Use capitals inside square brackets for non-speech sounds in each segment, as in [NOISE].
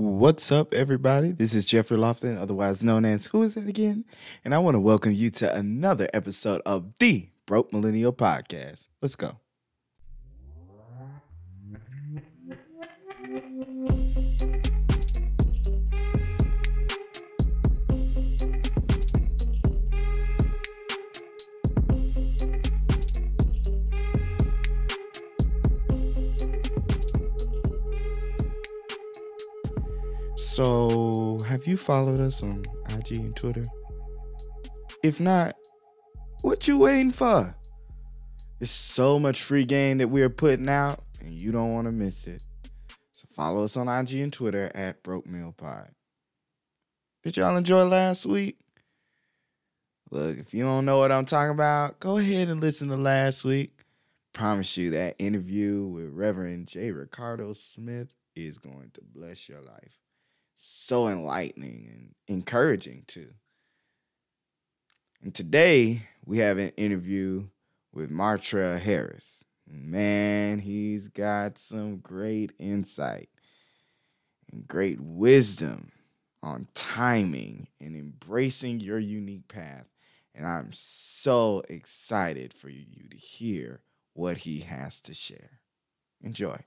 What's up, everybody? This is Jeffrey Lofton, otherwise known as Who Is It Again? And I want to welcome you to another episode of the Broke Millennial Podcast. Let's go. So, have you followed us on IG and Twitter? If not, what you waiting for? There's so much free game that we are putting out, and you don't want to miss it. So follow us on IG and Twitter at Broke Mil Pod. Did y'all enjoy last week? Look, if you don't know what I'm talking about, go ahead and listen to last week. Promise you that interview with Reverend J. Ricardo Smith is going to bless your life. So enlightening and encouraging too. And today we have an interview with Martrell Harris. Man, he's got some great insight and great wisdom on timing and embracing your unique path. And I'm so excited for you to hear what he has to share. Enjoy.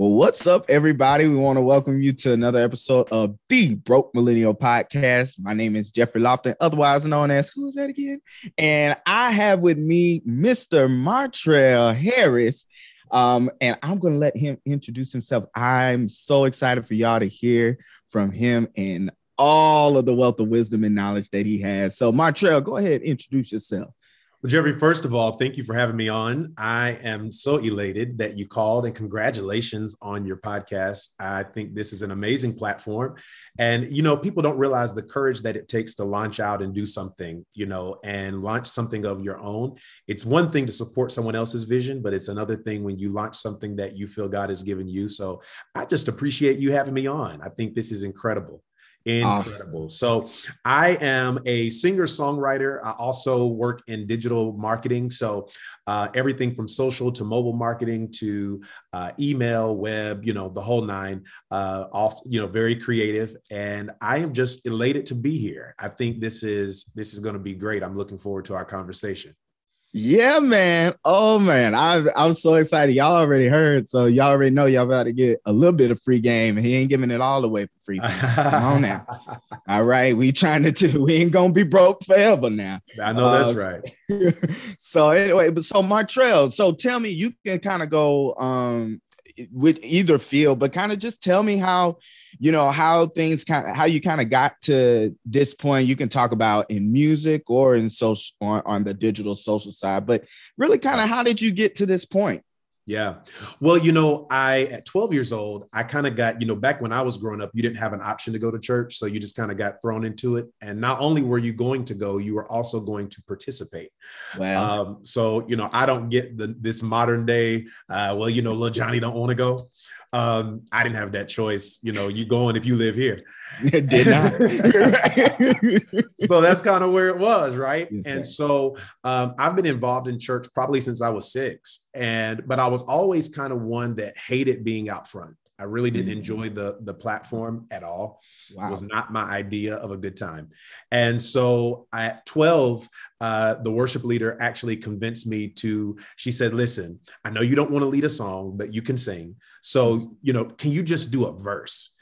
Well, what's up, everybody? We want to welcome you to another episode of the Broke Millennial Podcast. My name is Jeffrey Lofton, otherwise known as Who's That Again? And I have with me Mr. Martrell Harris. Um, and I'm going to let him introduce himself. I'm so excited for y'all to hear from him and all of the wealth of wisdom and knowledge that he has. So, Martrell, go ahead, introduce yourself. Well, Jeffrey, first of all, thank you for having me on. I am so elated that you called and congratulations on your podcast. I think this is an amazing platform. And, you know, people don't realize the courage that it takes to launch out and do something, you know, and launch something of your own. It's one thing to support someone else's vision, but it's another thing when you launch something that you feel God has given you. So I just appreciate you having me on. I think this is incredible. Incredible. Awesome. So I am a singer songwriter. I also work in digital marketing. So uh, everything from social to mobile marketing to uh, email, web, you know, the whole nine. Uh, also, you know, very creative. And I am just elated to be here. I think this is this is going to be great. I'm looking forward to our conversation. Yeah, man. Oh man, I I'm so excited. Y'all already heard, so y'all already know y'all about to get a little bit of free game, he ain't giving it all away for free. Come on now. [LAUGHS] all right, we trying to do. [LAUGHS] We ain't gonna be broke forever now. I know that's uh, right. [LAUGHS] so anyway, but so Martrell, so tell me, you can kind of go um with either field, but kind of just tell me how, you know, how things kind of how you kind of got to this point. You can talk about in music or in social on, on the digital social side, but really kind of how did you get to this point? Yeah. Well, you know, I at 12 years old, I kind of got, you know, back when I was growing up, you didn't have an option to go to church. So you just kind of got thrown into it. And not only were you going to go, you were also going to participate. Wow. Um, so, you know, I don't get the this modern day, uh, well, you know, little Johnny don't want to go um, I didn't have that choice. You know, you going if you live here. [LAUGHS] Did not. [LAUGHS] so that's kind of where it was, right? Yes, and so um, I've been involved in church probably since I was six, and but I was always kind of one that hated being out front. I really didn't mm. enjoy the the platform at all. Wow. It was not my idea of a good time. And so at 12, uh, the worship leader actually convinced me to, she said, listen, I know you don't want to lead a song, but you can sing. So, you know, can you just do a verse?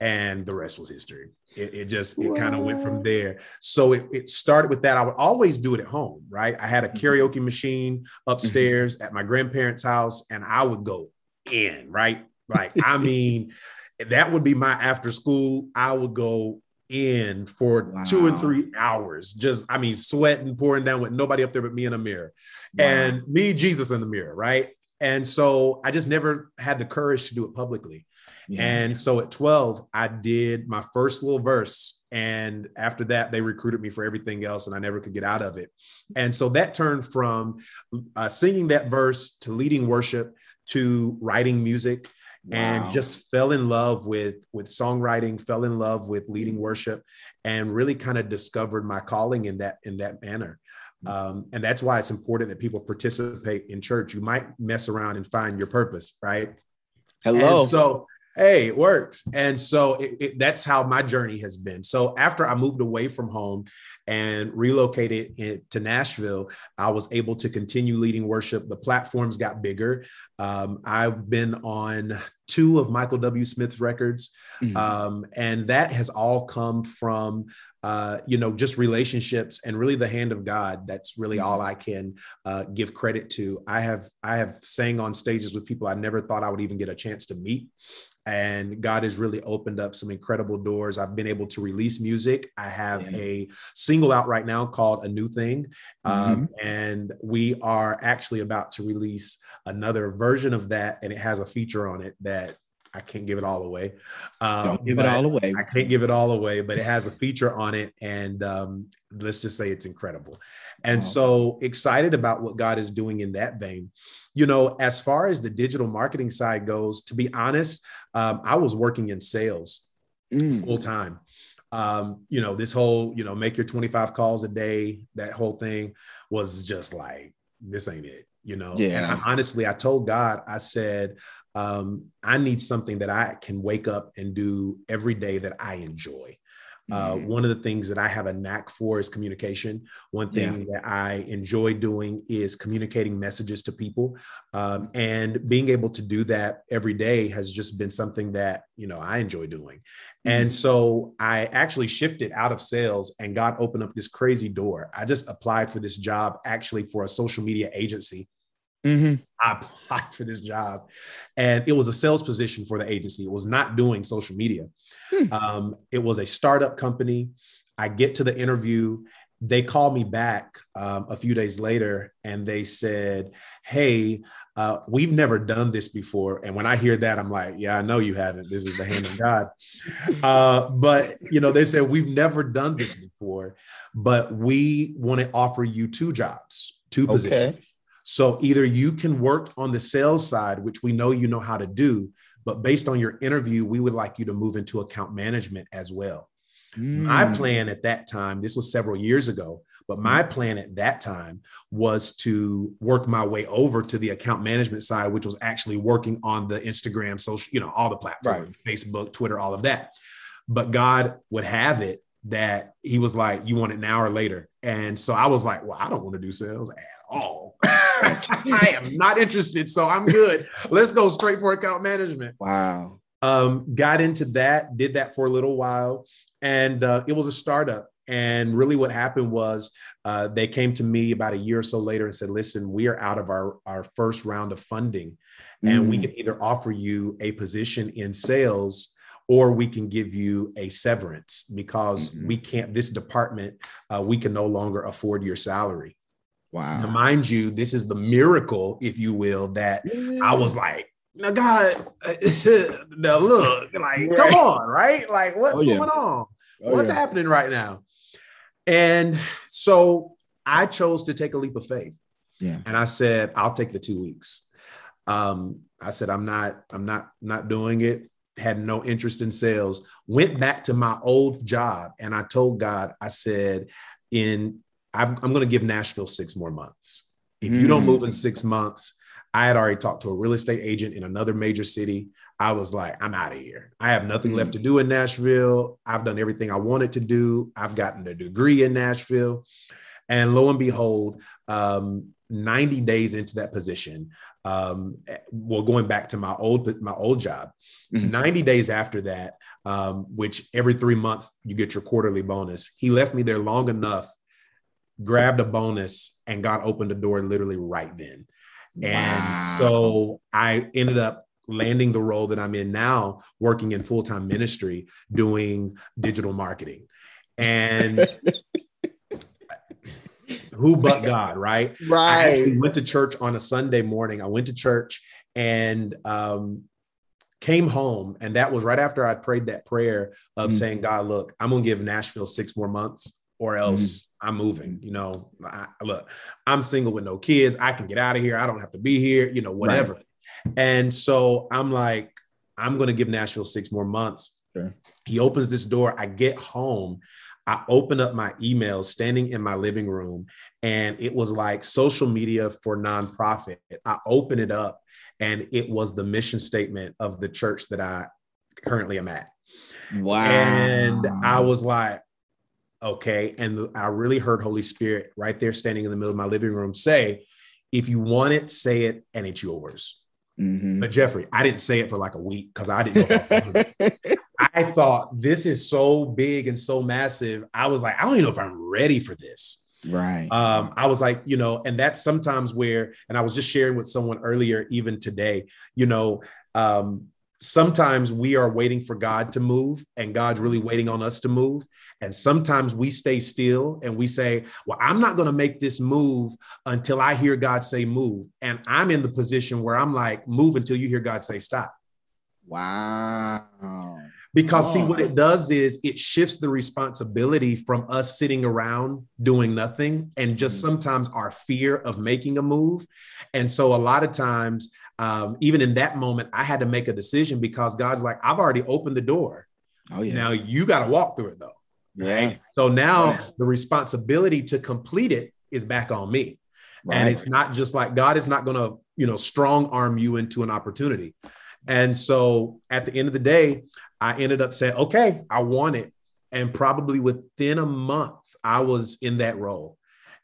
And the rest was history. It, it just it kind of went from there. So it, it started with that. I would always do it at home, right? I had a mm-hmm. karaoke machine upstairs at my grandparents' house, and I would go in, right? Like, I [LAUGHS] mean, that would be my after school. I would go in for wow. two and three hours, just I mean, sweating, pouring down with nobody up there but me in a mirror, wow. and me, Jesus in the mirror, right? And so I just never had the courage to do it publicly. Yeah. And so at 12, I did my first little verse. And after that, they recruited me for everything else, and I never could get out of it. And so that turned from uh, singing that verse to leading worship to writing music wow. and just fell in love with with songwriting, fell in love with leading worship, and really kind of discovered my calling in that in that manner. Um, and that's why it's important that people participate in church. You might mess around and find your purpose, right? Hello. And so hey, it works. And so it, it, that's how my journey has been. So after I moved away from home and relocated in, to Nashville, I was able to continue leading worship. The platforms got bigger. Um, I've been on two of Michael W. Smith's records. Mm-hmm. Um, and that has all come from uh, you know, just relationships and really the hand of God. That's really all mm-hmm. I can uh, give credit to. I have I have sang on stages with people I never thought I would even get a chance to meet, and God has really opened up some incredible doors. I've been able to release music. I have yeah. a single out right now called "A New Thing," um, mm-hmm. and we are actually about to release another version of that, and it has a feature on it that I can't give it all away. Um, Don't give it all away. I can't give it all away, but it has a feature on it, and um, let's just say it's incredible. And oh. so excited about what God is doing in that vein. You know, as far as the digital marketing side goes, to be honest, um, I was working in sales mm. full time. Um, you know, this whole, you know, make your 25 calls a day, that whole thing was just like, this ain't it, you know. Yeah. And I, honestly, I told God, I said, um, I need something that I can wake up and do every day that I enjoy. Uh, mm-hmm. One of the things that I have a knack for is communication. One thing yeah. that I enjoy doing is communicating messages to people. Um, and being able to do that every day has just been something that, you know, I enjoy doing. Mm-hmm. And so I actually shifted out of sales and God opened up this crazy door. I just applied for this job actually for a social media agency Mm-hmm. I applied for this job, and it was a sales position for the agency. It was not doing social media. Hmm. Um, it was a startup company. I get to the interview. They call me back um, a few days later, and they said, "Hey, uh, we've never done this before." And when I hear that, I'm like, "Yeah, I know you haven't. This is the hand of God." [LAUGHS] Uh, but you know, they said we've never done this before, but we want to offer you two jobs, two positions. So either you can work on the sales side, which we know you know how to do, but based on your interview, we would like you to move into account management as well. Mm. My plan at that time, this was several years ago, but my mm. plan at that time was to work my way over to the account management side, which was actually working on the Instagram, social, you know, all the platforms, right. Facebook, Twitter, all of that. But God would have it that He was like, "You want it now or later?" And so I was like, "Well, I don't want to do sales at all." [LAUGHS] I am not interested, so I'm good. Let's go straight for account management. Wow. Um, got into that, did that for a little while, and uh, it was a startup. And really, what happened was uh, they came to me about a year or so later and said, "Listen, we are out of our our first round of funding, and mm. we can either offer you a position in sales." or we can give you a severance because mm-hmm. we can't this department uh, we can no longer afford your salary Wow. Now, mind you, this is the miracle, if you will, that yeah. I was like, now God, [LAUGHS] now look, like, right. come on, right? Like, what's oh, yeah. going on? Oh, what's yeah. happening right now? And so I chose to take a leap of faith. Yeah. And I said, I'll take the two weeks. Um, I said, I'm not, I'm not, not doing it. Had no interest in sales. Went back to my old job and I told God, I said, in I'm, I'm going to give Nashville six more months. If you don't move in mm. six months, I had already talked to a real estate agent in another major city. I was like, I'm out of here. I have nothing mm. left to do in Nashville. I've done everything I wanted to do. I've gotten a degree in Nashville. And lo and behold, um, 90 days into that position, um, well, going back to my old my old job, mm-hmm. 90 days after that, um, which every three months you get your quarterly bonus, he left me there long enough grabbed a bonus, and God opened the door literally right then. And wow. so I ended up landing the role that I'm in now, working in full time ministry, doing digital marketing. And [LAUGHS] who but God, right? Right. I actually went to church on a Sunday morning. I went to church and um, came home. And that was right after I prayed that prayer of mm-hmm. saying, God, look, I'm going to give Nashville six more months or else mm-hmm. I'm moving. You know, I, look, I'm single with no kids. I can get out of here. I don't have to be here, you know, whatever. Right. And so I'm like, I'm going to give Nashville six more months. Sure. He opens this door. I get home. I open up my email standing in my living room, and it was like social media for nonprofit. I open it up, and it was the mission statement of the church that I currently am at. Wow. And I was like, okay. And I really heard Holy Spirit right there standing in the middle of my living room say, if you want it, say it, and it's yours. Mm-hmm. But Jeffrey, I didn't say it for like a week because I didn't know. [LAUGHS] I thought this is so big and so massive. I was like, I don't even know if I'm ready for this. Right. Um, I was like, you know, and that's sometimes where, and I was just sharing with someone earlier, even today, you know, um, sometimes we are waiting for God to move and God's really waiting on us to move. And sometimes we stay still and we say, Well, I'm not going to make this move until I hear God say move. And I'm in the position where I'm like, Move until you hear God say stop. Wow. Because, see, what it does is it shifts the responsibility from us sitting around doing nothing and just mm-hmm. sometimes our fear of making a move. And so, a lot of times, um, even in that moment, I had to make a decision because God's like, I've already opened the door. Oh, yeah. Now you got to walk through it, though. Right. So now yeah. the responsibility to complete it is back on me. Right. And it's not just like God is not going to, you know, strong arm you into an opportunity. And so at the end of the day, I ended up saying, okay, I want it. And probably within a month, I was in that role.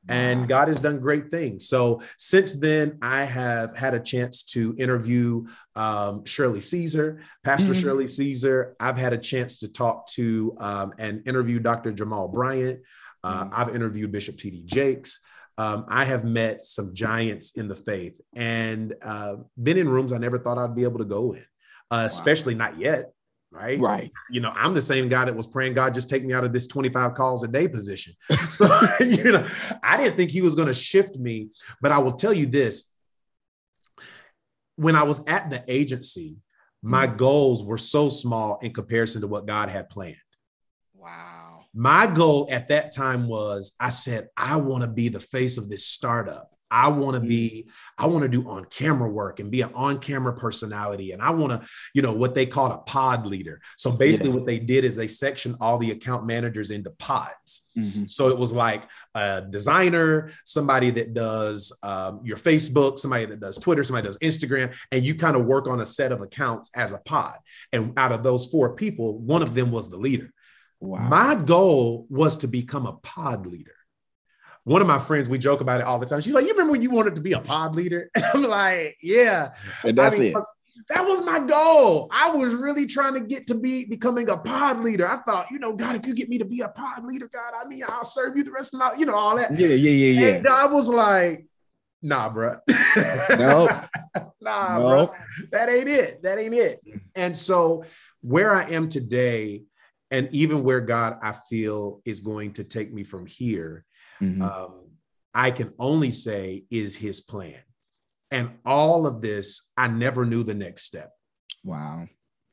And God has done great things. So since then, I have had a chance to interview um, Shirley Caesar, Pastor mm-hmm. Shirley Caesar. I've had a chance to talk to um, and interview Dr. Jamal Bryant. Uh, mm-hmm. I've interviewed Bishop T.D. Jakes. Um, I have met some giants in the faith and uh, been in rooms I never thought I'd be able to go in, uh, wow. especially not yet right? Right. You know, I'm the same guy that was praying, God, just take me out of this 25 calls a day position. [LAUGHS] So, [LAUGHS] you know, I didn't think he was going to shift me, but I will tell you this. When I was at the agency, my mm. goals were so small in comparison to what God had planned. Wow. My goal at that time was I said, I want to be the face of this startup. I want to be, I want to do on camera work and be an on camera personality. And I want to, you know, what they called a pod leader. So basically, yeah. what they did is they sectioned all the account managers into pods. Mm-hmm. So it was like a designer, somebody that does um, your Facebook, somebody that does Twitter, somebody does Instagram, and you kind of work on a set of accounts as a pod. And out of those four people, one of them was the leader. Wow. My goal was to become a pod leader one of my friends, we joke about it all the time. She's like, "You remember when you wanted to be a pod leader?" And [LAUGHS] I'm like, "Yeah." And that's I mean, it. That was my goal. I was really trying to get to be becoming a pod leader. I thought, you know, God, if you get me to be a pod leader, God, I mean, I'll serve you the rest of my, you know, all that. Yeah, yeah, yeah, yeah. And I was like, nah, bro. [LAUGHS] nope. nah, bro. That ain't it. That ain't it. And so where I am today, and even where God I feel is going to take me from here, mm-hmm. um, I can only say is his plan. And all of this, I never knew the next step. Wow.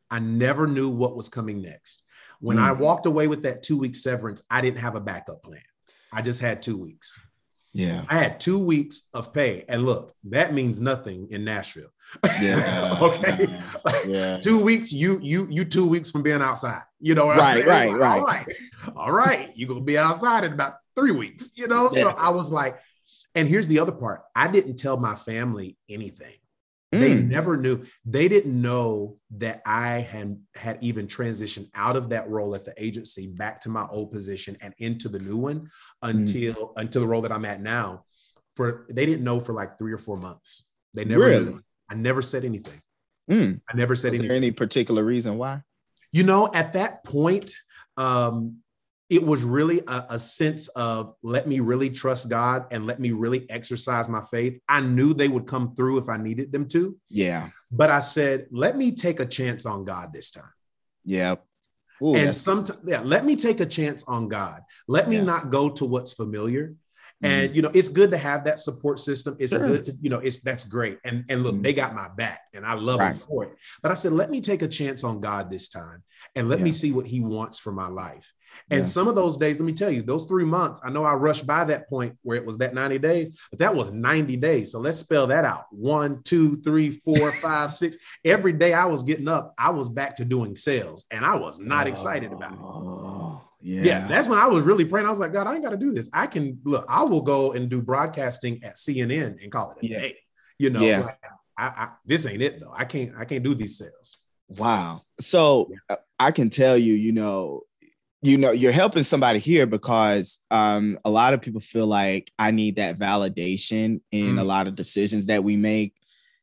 I never knew what was coming next. When mm-hmm. I walked away with that two week severance, I didn't have a backup plan. I just had two weeks. Yeah. I had two weeks of pay. And look, that means nothing in Nashville. Yeah. [LAUGHS] okay. yeah. [LAUGHS] two weeks, you you you two weeks from being outside. You know right, right, right. All right. All right. You're gonna be outside in about three weeks, you know? Yeah. So I was like, and here's the other part. I didn't tell my family anything. Mm. They never knew. They didn't know that I had had even transitioned out of that role at the agency back to my old position and into the new one until mm. until the role that I'm at now. For they didn't know for like three or four months. They never really? knew. I never said anything. Mm. I never said anything. any particular reason why? You know, at that point, um, it was really a, a, sense of let me really trust God and let me really exercise my faith. I knew they would come through if I needed them to. Yeah. But I said, let me take a chance on God this time. Yeah. Ooh, and sometimes, yeah, let me take a chance on God. Let me yeah. not go to what's familiar. And mm-hmm. you know, it's good to have that support system. It's sure. good, to, you know, it's that's great. And and look, mm-hmm. they got my back, and I love right. them for it. But I said, let me take a chance on God this time, and let yeah. me see what He wants for my life. And yeah. some of those days, let me tell you, those three months, I know I rushed by that point where it was that 90 days, but that was 90 days. So let's spell that out. One, two, three, four, [LAUGHS] five, six. Every day I was getting up, I was back to doing sales and I was not excited about it. Oh, yeah. yeah. That's when I was really praying. I was like, God, I ain't got to do this. I can look, I will go and do broadcasting at CNN and call it a yeah. day. You know, yeah. Like, I, I, this ain't it though. I can't, I can't do these sales. Wow. So. I can tell you, you know, you know you're helping somebody here because um, a lot of people feel like i need that validation in mm. a lot of decisions that we make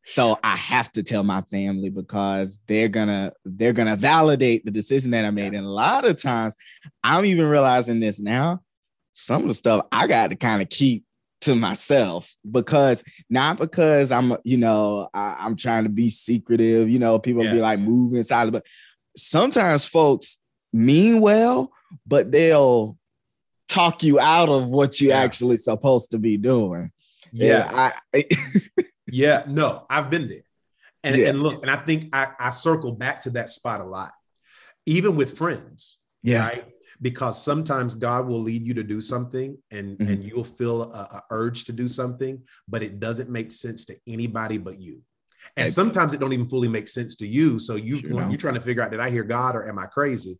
so i have to tell my family because they're gonna they're gonna validate the decision that i made and a lot of times i'm even realizing this now some of the stuff i got to kind of keep to myself because not because i'm you know I, am trying to be secretive you know people yeah. be like moving inside but sometimes folks mean well, but they'll talk you out of what you yeah. actually supposed to be doing. Yeah. I, [LAUGHS] yeah, no, I've been there. And, yeah. and look, and I think I, I circle back to that spot a lot, even with friends. Yeah. Right? Because sometimes God will lead you to do something and, mm-hmm. and you'll feel a, a urge to do something, but it doesn't make sense to anybody but you. And sometimes it don't even fully make sense to you. So you sure you're trying to figure out, did I hear God or am I crazy?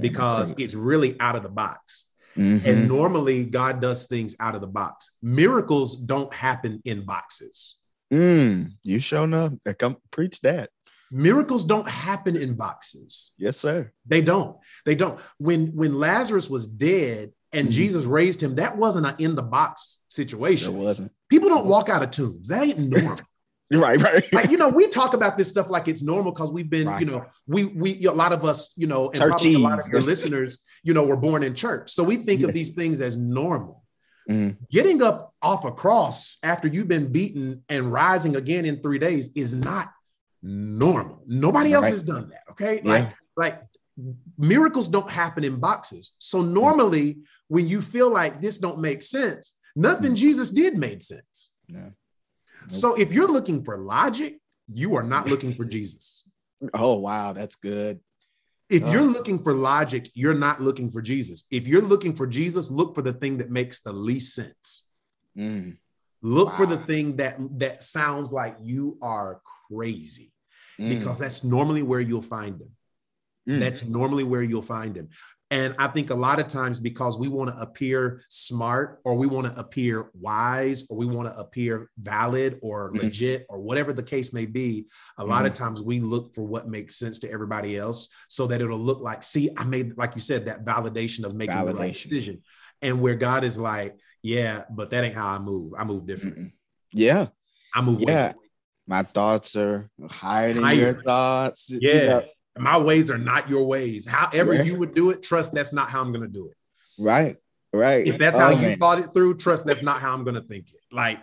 Because it's really out of the box. Mm-hmm. And normally God does things out of the box. Miracles don't happen in boxes. Mm, you show enough. Come preach that. Miracles don't happen in boxes. Yes, sir. They don't. They don't. When when Lazarus was dead and mm-hmm. Jesus raised him, that wasn't an in the box situation. It wasn't. People don't walk out of tombs. That ain't normal. [LAUGHS] Right, right. Like, you know, we talk about this stuff like it's normal because we've been, right. you know, we we a lot of us, you know, and probably a lot of your listeners, you know, were born in church. So we think yeah. of these things as normal. Mm. Getting up off a cross after you've been beaten and rising again in three days is not normal. Nobody else right. has done that. Okay. Yeah. Like, like miracles don't happen in boxes. So normally when you feel like this don't make sense, nothing mm. Jesus did made sense. Yeah. So if you're looking for logic, you are not looking for [LAUGHS] Jesus. Oh, wow. That's good. If you're looking for logic, you're not looking for Jesus. If you're looking for Jesus, look for the thing that makes the least sense. Mm. Look wow. for the thing that that sounds like you are crazy, mm. because that's normally where you'll find him. Mm. That's normally where you'll find him. And I think a lot of times because we want to appear smart or we want to appear wise or we want to appear valid or mm-hmm. legit or whatever the case may be, a mm-hmm. lot of mm-hmm. times we look for what makes sense to everybody else so that it'll look like, see, I made, like you said, that validation of making validation. the right decision. And where God is like, yeah, but that ain't how I move. I move different. Mm-mm. Yeah. I move. Yeah. My thoughts are higher than higher. your thoughts. Yeah. You know, my ways are not your ways. However right. you would do it, trust that's not how I'm going to do it. Right. Right. If that's oh, how man. you thought it through, trust that's not how I'm going to think it. Like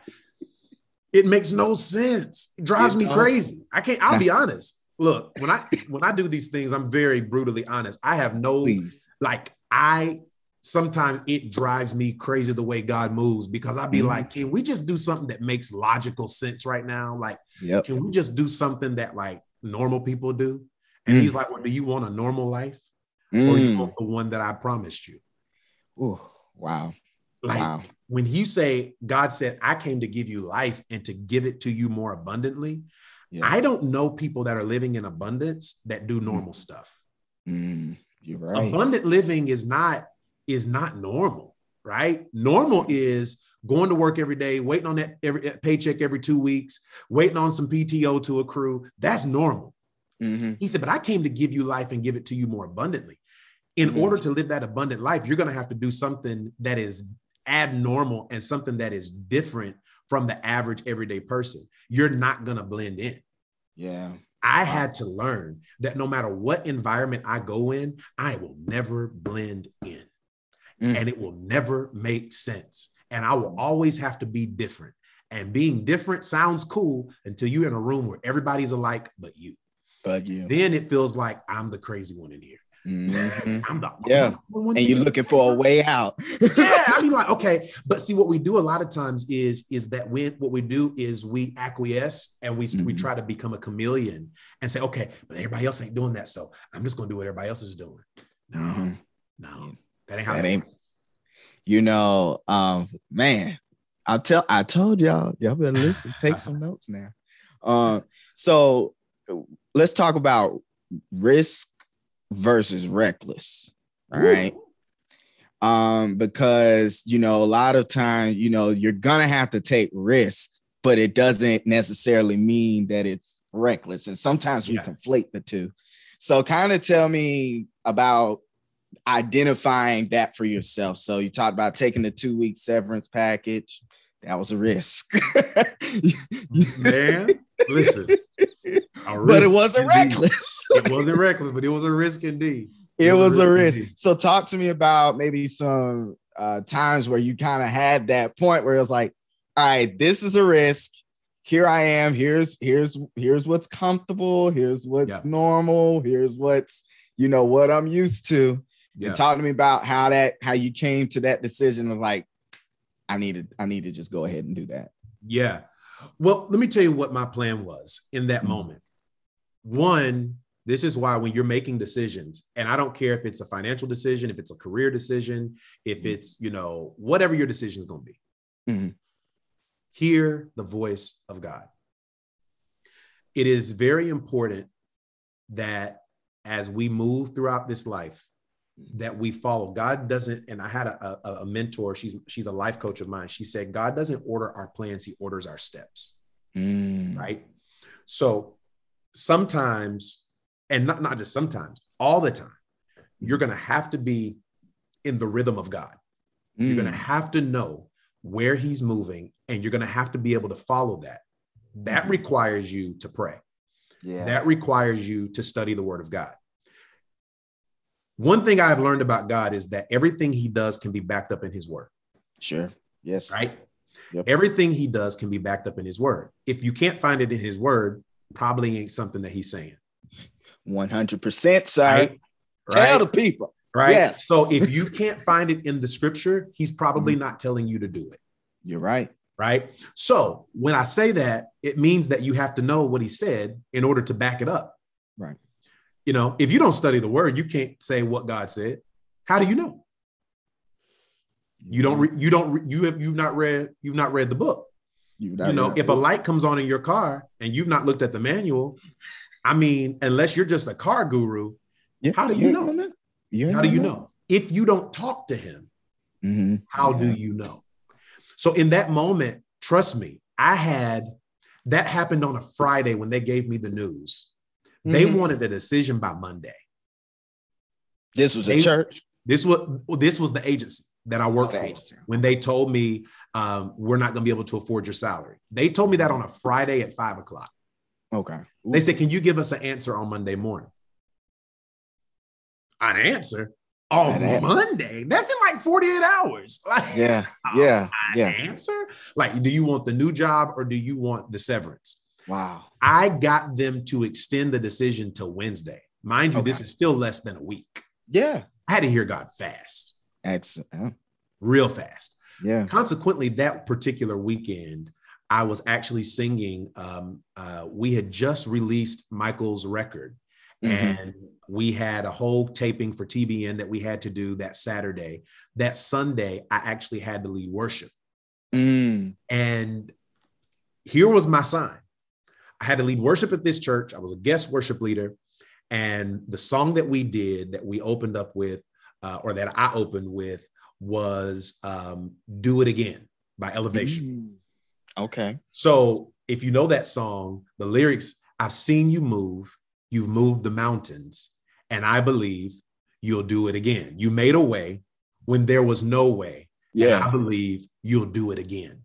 it makes no sense. It drives me crazy. I can't I'll be [LAUGHS] honest. Look, when I when I do these things, I'm very brutally honest. I have no Please. like I sometimes it drives me crazy the way God moves because I'd be mm-hmm. like, can we just do something that makes logical sense right now? Like, yep. can we just do something that like normal people do? And mm. he's like, Well, do you want a normal life? Mm. Or you mm. want the one that I promised you? Ooh, wow. Like wow. when you say, God said, I came to give you life and to give it to you more abundantly. Yeah. I don't know people that are living in abundance that do mm. normal mm. stuff. Mm. You're right. Abundant living is not is not normal, right? Normal is going to work every day, waiting on that every paycheck every two weeks, waiting on some PTO to accrue. That's normal. Mm-hmm. He said, But I came to give you life and give it to you more abundantly. In mm-hmm. order to live that abundant life, you're going to have to do something that is abnormal and something that is different from the average everyday person. You're not going to blend in. Yeah. I had to learn that no matter what environment I go in, I will never blend in mm. and it will never make sense. And I will always have to be different. And being different sounds cool until you're in a room where everybody's alike but you. You. Then it feels like I'm the crazy one in here. Mm-hmm. [LAUGHS] I'm the yeah, and you're looking for a way out. [LAUGHS] yeah, I mean, like okay, but see, what we do a lot of times is is that when what we do is we acquiesce and we mm-hmm. we try to become a chameleon and say, okay, but everybody else ain't doing that, so I'm just gonna do what everybody else is doing. No, mm-hmm. no, That ain't how that, ain't. Works. You know, um, man, I tell I told y'all, y'all better listen, take [LAUGHS] some notes now. Um, so let's talk about risk versus reckless. All Ooh. right. Um, because you know, a lot of times, you know, you're gonna have to take risk, but it doesn't necessarily mean that it's reckless. And sometimes we yeah. conflate the two. So kind of tell me about identifying that for yourself. So you talked about taking the two week severance package. That was a risk. [LAUGHS] Man, listen. [LAUGHS] but it wasn't indeed. reckless. [LAUGHS] it wasn't reckless, but it was a risk indeed. It, it was, was, a risk. risk. So talk to me about maybe some uh, times where you kind of had that point where it was like, all right, this is a risk. Here I am. Here's here's here's what's comfortable. Here's what's yeah. normal. Here's what's you know what I'm used to. Yeah. And talk to me about how that how you came to that decision of like, I needed I need to just go ahead and do that. Yeah. Well, let me tell you what my plan was in that mm-hmm. moment. One, this is why when you're making decisions, and I don't care if it's a financial decision, if it's a career decision, if mm-hmm. it's, you know, whatever your decision is going to be, mm-hmm. hear the voice of God. It is very important that as we move throughout this life, that we follow. God doesn't, and I had a, a, a, mentor, she's she's a life coach of mine. She said, God doesn't order our plans, he orders our steps. Mm. Right. So sometimes, and not, not just sometimes, all the time, you're gonna have to be in the rhythm of God. Mm. You're gonna have to know where he's moving, and you're gonna have to be able to follow that. That requires you to pray. Yeah. That requires you to study the word of God one thing I've learned about God is that everything he does can be backed up in his word. Sure. Yes. Right. Yep. Everything he does can be backed up in his word. If you can't find it in his word, probably ain't something that he's saying. 100%, sir. Right? Tell the people. Right. Yes. So if you can't find it in the scripture, he's probably mm-hmm. not telling you to do it. You're right. Right. So when I say that, it means that you have to know what he said in order to back it up. Right. You know, if you don't study the word, you can't say what God said. How do you know? You don't. Re- you don't. Re- you have. You've not read. You've not read the book. You know, if a light comes on in your car and you've not looked at the manual, I mean, unless you're just a car guru, yeah, how do you know? know? How do you know? know? If you don't talk to him, mm-hmm. how yeah. do you know? So in that moment, trust me, I had that happened on a Friday when they gave me the news. They mm-hmm. wanted a decision by Monday. This was a church. This was this was the agency that I worked okay. for when they told me um, we're not going to be able to afford your salary. They told me that on a Friday at five o'clock. Okay. Ooh. They said, "Can you give us an answer on Monday morning?" An answer on Monday? That's in like forty-eight hours. [LAUGHS] Like, yeah, yeah, yeah. Answer? Like, do you want the new job or do you want the severance? Wow. I got them to extend the decision to Wednesday. Mind you, okay. this is still less than a week. Yeah. I had to hear God fast. Excellent. Real fast. Yeah. Consequently, that particular weekend, I was actually singing. Um, uh, we had just released Michael's record, mm-hmm. and we had a whole taping for TBN that we had to do that Saturday. That Sunday, I actually had to lead worship. Mm. And here was my sign I had to lead worship at this church. I was a guest worship leader. And the song that we did that we opened up with, uh, or that I opened with, was um, Do It Again by Elevation. Mm. Okay. So if you know that song, the lyrics, I've seen you move, you've moved the mountains, and I believe you'll do it again. You made a way when there was no way. Yeah. I believe you'll do it again.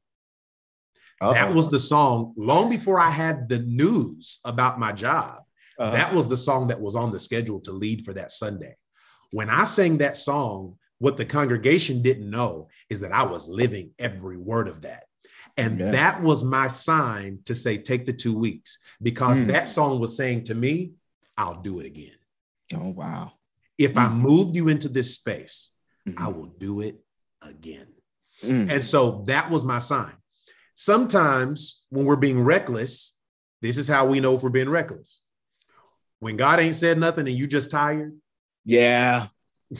Uh-oh. That was the song long before I had the news about my job. Uh-huh. That was the song that was on the schedule to lead for that Sunday. When I sang that song, what the congregation didn't know is that I was living every word of that. And yeah. that was my sign to say, take the two weeks, because mm. that song was saying to me, I'll do it again. Oh, wow. If mm. I moved you into this space, mm-hmm. I will do it again. Mm. And so that was my sign. Sometimes when we're being reckless, this is how we know if we're being reckless. When God ain't said nothing and you just tired. Yeah. [LAUGHS]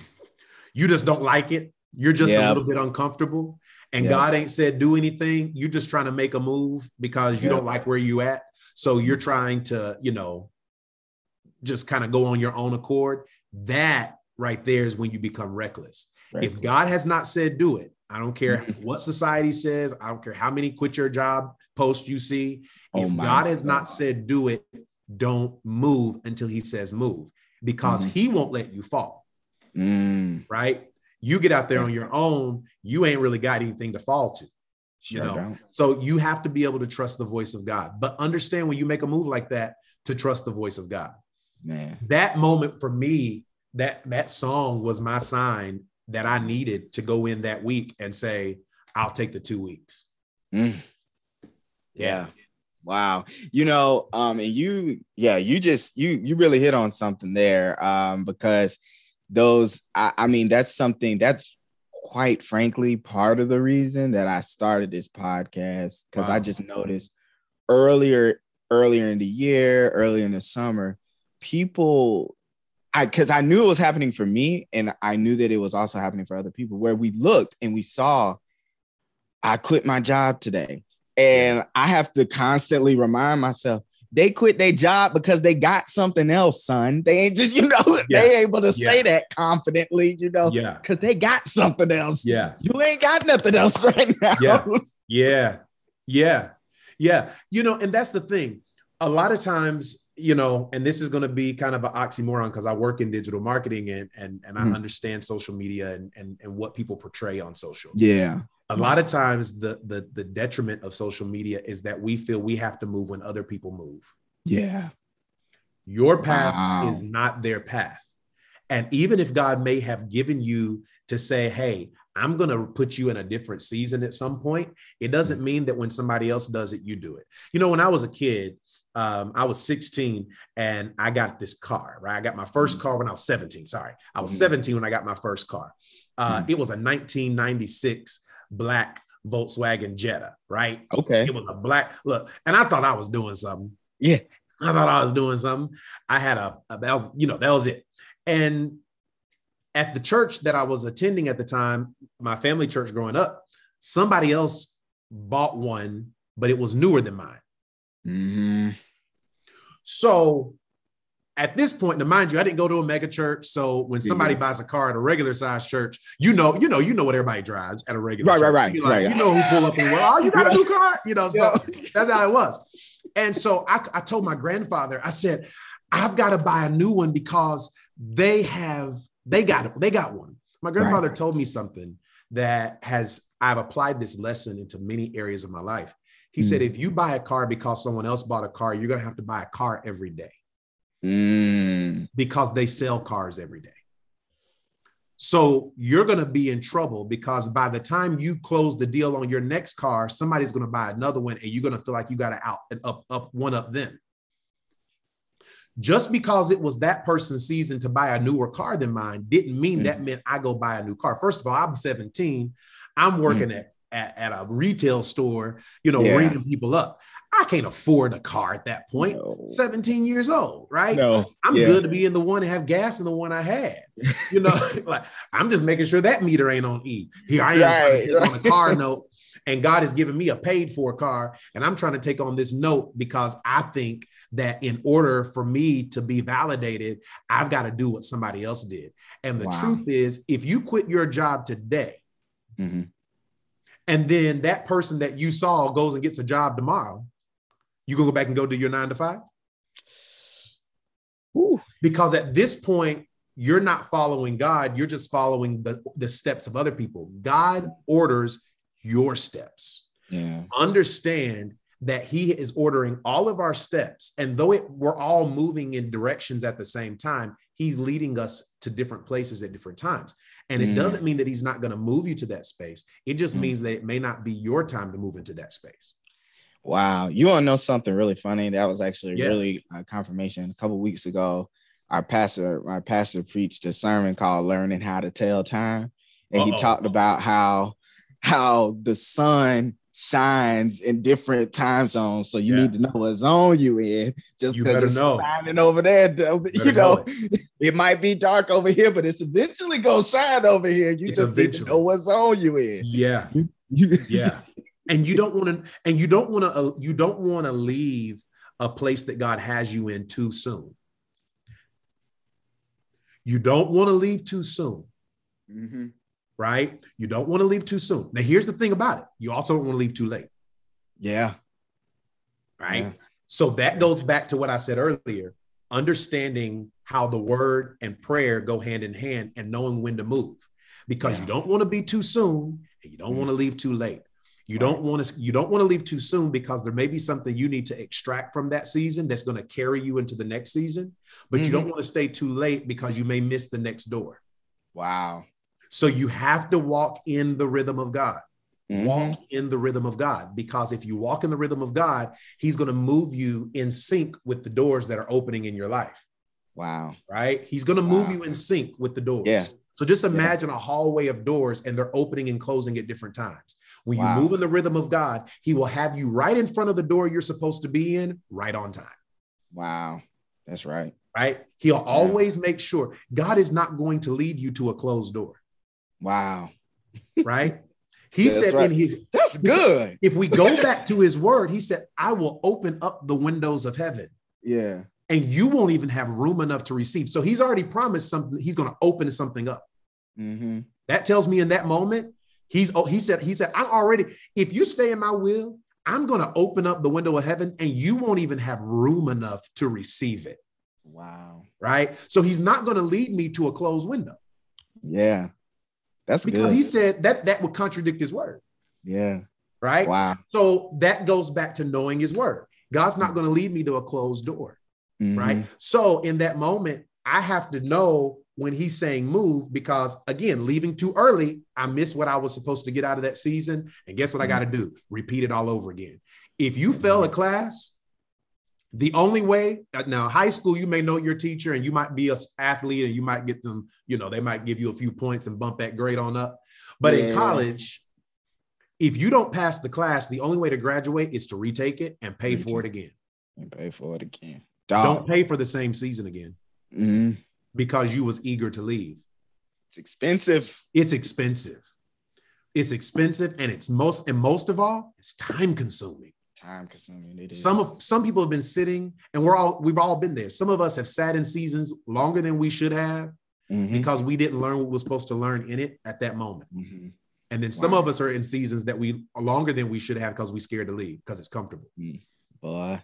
You just don't like it. You're just a little bit uncomfortable. And God ain't said do anything. You're just trying to make a move because you don't like where you at. So you're trying to, you know, just kind of go on your own accord. That right there is when you become reckless. reckless. If God has not said do it, I don't care [LAUGHS] what society says. I don't care how many quit your job posts you see. Oh if God, God has not said do it, don't move until he says move because mm. he won't let you fall. Mm. Right? You get out there on your own, you ain't really got anything to fall to. You know, so you have to be able to trust the voice of God, but understand when you make a move like that to trust the voice of God. Man, that moment for me, that that song was my sign that I needed to go in that week and say, I'll take the two weeks. Mm. Yeah. Wow. You know, um, and you, yeah, you just you you really hit on something there. Um, because those, I, I mean, that's something that's quite frankly part of the reason that I started this podcast because wow. I just noticed earlier, earlier in the year, earlier in the summer, people I because I knew it was happening for me, and I knew that it was also happening for other people. Where we looked and we saw, I quit my job today, and I have to constantly remind myself they quit their job because they got something else, son. They ain't just, you know, [LAUGHS] yeah. they able to yeah. say that confidently, you know, yeah, because they got something else. Yeah, you ain't got nothing else [LAUGHS] right now. Yeah, yeah, yeah, yeah. You know, and that's the thing. A lot of times you know, and this is going to be kind of an oxymoron because I work in digital marketing and and and mm. I understand social media and, and and what people portray on social. Yeah. A lot of times the the the detriment of social media is that we feel we have to move when other people move. Yeah. Your path wow. is not their path. And even if God may have given you to say, "Hey, I'm going to put you in a different season at some point," it doesn't mean that when somebody else does it, you do it. You know, when I was a kid, um, I was 16 and I got this car, right? I got my 1st mm-hmm. car when I was 17. Sorry. I was mm-hmm. 17 when I got my first car. Uh, mm-hmm. It was a 1996 black Volkswagen Jetta, right? Okay. It was a black look, and I thought I was doing something. Yeah. I thought I was doing something. I had a, a that was, you know, that was it. And at the church that I was attending at the time, my family church growing up, somebody else bought one, but it was newer than mine. Mm-hmm. So at this point, to mind you, I didn't go to a mega church. So when somebody yeah. buys a car at a regular size church, you know, you know, you know what everybody drives at a regular right, church. right, right, like, right. You know who pull up and well, oh, you got a new car, you know. So [LAUGHS] that's how it was. And so I, I told my grandfather, I said, I've got to buy a new one because they have they got they got one. My grandfather right. told me something that has I've applied this lesson into many areas of my life. He mm. said, if you buy a car because someone else bought a car, you're going to have to buy a car every day mm. because they sell cars every day. So you're going to be in trouble because by the time you close the deal on your next car, somebody's going to buy another one and you're going to feel like you got to out and up, up one up them. Just because it was that person's season to buy a newer car than mine didn't mean mm. that meant I go buy a new car. First of all, I'm 17. I'm working mm. at at, at a retail store, you know, yeah. ringing people up. I can't afford a car at that point. No. 17 years old, right? No. I'm yeah. good to be in the one and have gas in the one I had. You know, [LAUGHS] like I'm just making sure that meter ain't on E. Here I am right. on a car note, and God has given me a paid for car, and I'm trying to take on this note because I think that in order for me to be validated, I've got to do what somebody else did. And the wow. truth is, if you quit your job today, mm-hmm and then that person that you saw goes and gets a job tomorrow, you gonna go back and go do your nine to five? Ooh. Because at this point, you're not following God, you're just following the, the steps of other people. God orders your steps. Yeah. Understand that He is ordering all of our steps. And though it, we're all moving in directions at the same time, He's leading us to different places at different times. And it mm. doesn't mean that he's not going to move you to that space. It just mm. means that it may not be your time to move into that space. Wow. You want to know something really funny? That was actually yeah. really a confirmation. A couple weeks ago, our pastor, our pastor preached a sermon called Learning How to Tell Time. And Uh-oh. he talked about how how the sun shines in different time zones. So you yeah. need to know what zone you in just because it's know. shining over there. You, know, know it. [LAUGHS] it. might be dark over here, but it's eventually gonna shine over here. You it's just eventually. need to know what zone you in. Yeah. [LAUGHS] yeah. And you don't want to, and you don't want to, uh, you don't want to leave a place that God has you in too soon. You don't want to leave too soon. Mm-hmm right? You don't want to leave too soon. Now, here's the thing about it you also don't want to leave too late. Yeah. Right. Yeah. So that goes back to what I said earlier understanding how the word and prayer go hand in hand and knowing when to move because yeah. you don't want to be too soon and you don't mm want to leave too late. You don't want to you don't want to leave too soon because there may be something you need to extract from that season that's going to carry you into the next season, but mm-hmm. you don't want to stay too late because you may miss the next door. Wow. So you have to walk in the rhythm of God. Mm-hmm. Walk in the rhythm of God because if you walk in the rhythm of God, He's going to move you in sync with the doors that are opening in your life. Wow. Right? He's going to move wow. you in sync with the doors. Yeah. So just imagine yeah. a hallway of doors and they're opening and closing at different times. When wow. you move in the rhythm of God, He will have you right in front of the door you're supposed to be in, right on time. Wow. That's right. Right? He'll yeah. always make sure God is not going to lead you to a closed door. Wow. Right? [LAUGHS] He said right. in his That's good. If we go back to his word, he said, I will open up the windows of heaven. Yeah. And you won't even have room enough to receive. So he's already promised something. He's going to open something up. Mm-hmm. That tells me in that moment, he's oh, he said, he said, I'm already, if you stay in my will, I'm going to open up the window of heaven and you won't even have room enough to receive it. Wow. Right. So he's not going to lead me to a closed window. Yeah. That's because good. he said that that would contradict his word. Yeah. Right. Wow. So that goes back to knowing his word. God's not going to lead me to a closed door. Mm-hmm. Right. So in that moment, I have to know when he's saying move because again, leaving too early, I miss what I was supposed to get out of that season. And guess what mm-hmm. I got to do? Repeat it all over again. If you mm-hmm. fail a class, the only way now, high school, you may know your teacher and you might be an athlete and you might get them, you know, they might give you a few points and bump that grade on up. But yeah. in college, if you don't pass the class, the only way to graduate is to retake it and pay retake. for it again. And pay for it again. Dog. Don't pay for the same season again mm-hmm. because you was eager to leave. It's expensive. It's expensive. It's expensive, and it's most and most of all, it's time consuming time consuming. It is. Some of some people have been sitting, and we're all we've all been there. Some of us have sat in seasons longer than we should have mm-hmm. because we didn't learn what we were supposed to learn in it at that moment. Mm-hmm. And then some wow. of us are in seasons that we longer than we should have because we scared to leave because it's comfortable. Mm. Boy,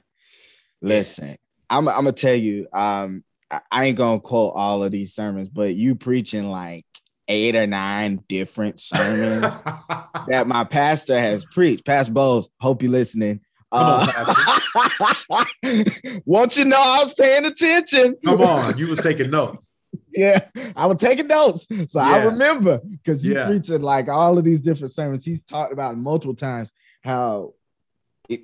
listen, I'm I'm gonna tell you, um, I, I ain't gonna quote all of these sermons, but you preaching like eight or nine different sermons [LAUGHS] that my pastor has preached. Pastor Bowles, hope you're listening. Uh, on, [LAUGHS] won't you know I was paying attention? Come on, you were taking notes. [LAUGHS] Yeah, I was taking notes. So yeah. I remember because you yeah. preaching like all of these different sermons. He's talked about multiple times how it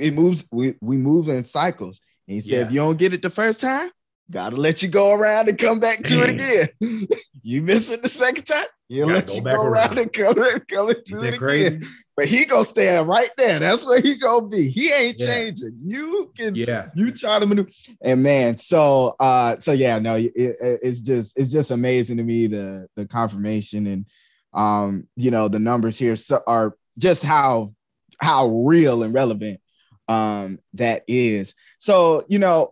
it moves, we, we move in cycles. And he said, yeah. if you don't get it the first time, Gotta let you go around and come back to it again. [LAUGHS] you miss it the second time, you let go you go around, around, and come, come into it crazy? again. But he gonna stand right there. That's where he gonna be. He ain't yeah. changing. You can, yeah. You try to maneuver, and man. So, uh, so yeah, no, it, it's just, it's just amazing to me the the confirmation and, um, you know, the numbers here are just how how real and relevant, um, that is. So, you know.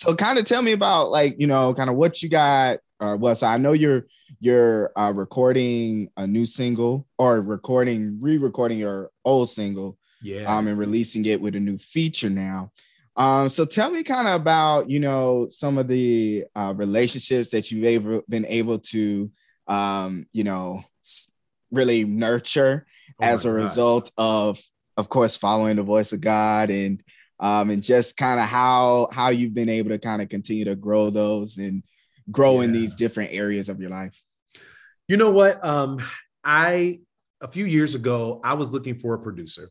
So kind of tell me about like, you know, kind of what you got or well, so I know you're you're uh, recording a new single or recording re-recording your old single. Yeah. Um, and releasing it with a new feature now. Um, so tell me kind of about, you know, some of the uh, relationships that you've able, been able to, um, you know, really nurture oh as a God. result of, of course, following the voice of God and um, and just kind of how how you've been able to kind of continue to grow those and grow yeah. in these different areas of your life. You know what? Um, I a few years ago I was looking for a producer,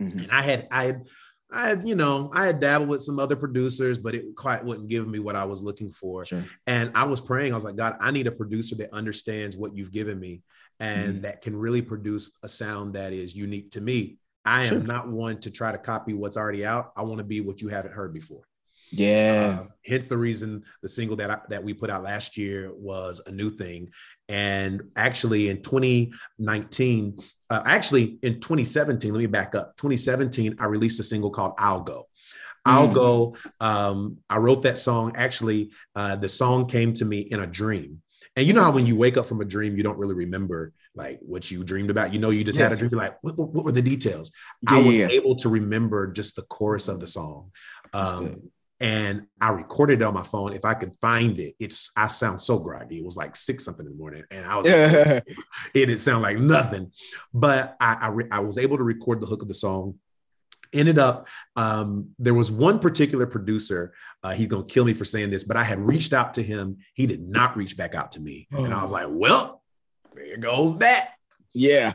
mm-hmm. and I had I had I had, you know, I had dabbled with some other producers, but it quite wouldn't give me what I was looking for. Sure. And I was praying, I was like, God, I need a producer that understands what you've given me and mm that can really produce a sound that is unique to me. I sure. am not one to try to copy what's already out. I want to be what you haven't heard before. Yeah. Uh, hence the reason the single that I, that we put out last year was a new thing, and actually in 2019, uh, actually in 2017, let me back up. 2017, I released a single called "I'll Go." I'll mm. go. Um, I wrote that song. Actually, uh, the song came to me in a dream. And you know how when you wake up from a dream, you don't really remember like what you dreamed about. You know, you just yeah. had a dream. Like, what, what, were the details? Yeah, I was yeah. able to remember just the chorus of the song. Um, and I recorded it on my phone. If I could find it, it's I sound so groggy. It was like six something in the morning, and I was like, [LAUGHS] it didn't sound like nothing. But I I, re- I, was able to record the hook of the song. Ended up, um, there was one particular producer. Uh, he's gonna kill me for saying this, but I had reached out to him. He did not reach back out to me, oh. and I was like, well, there goes that. Yeah.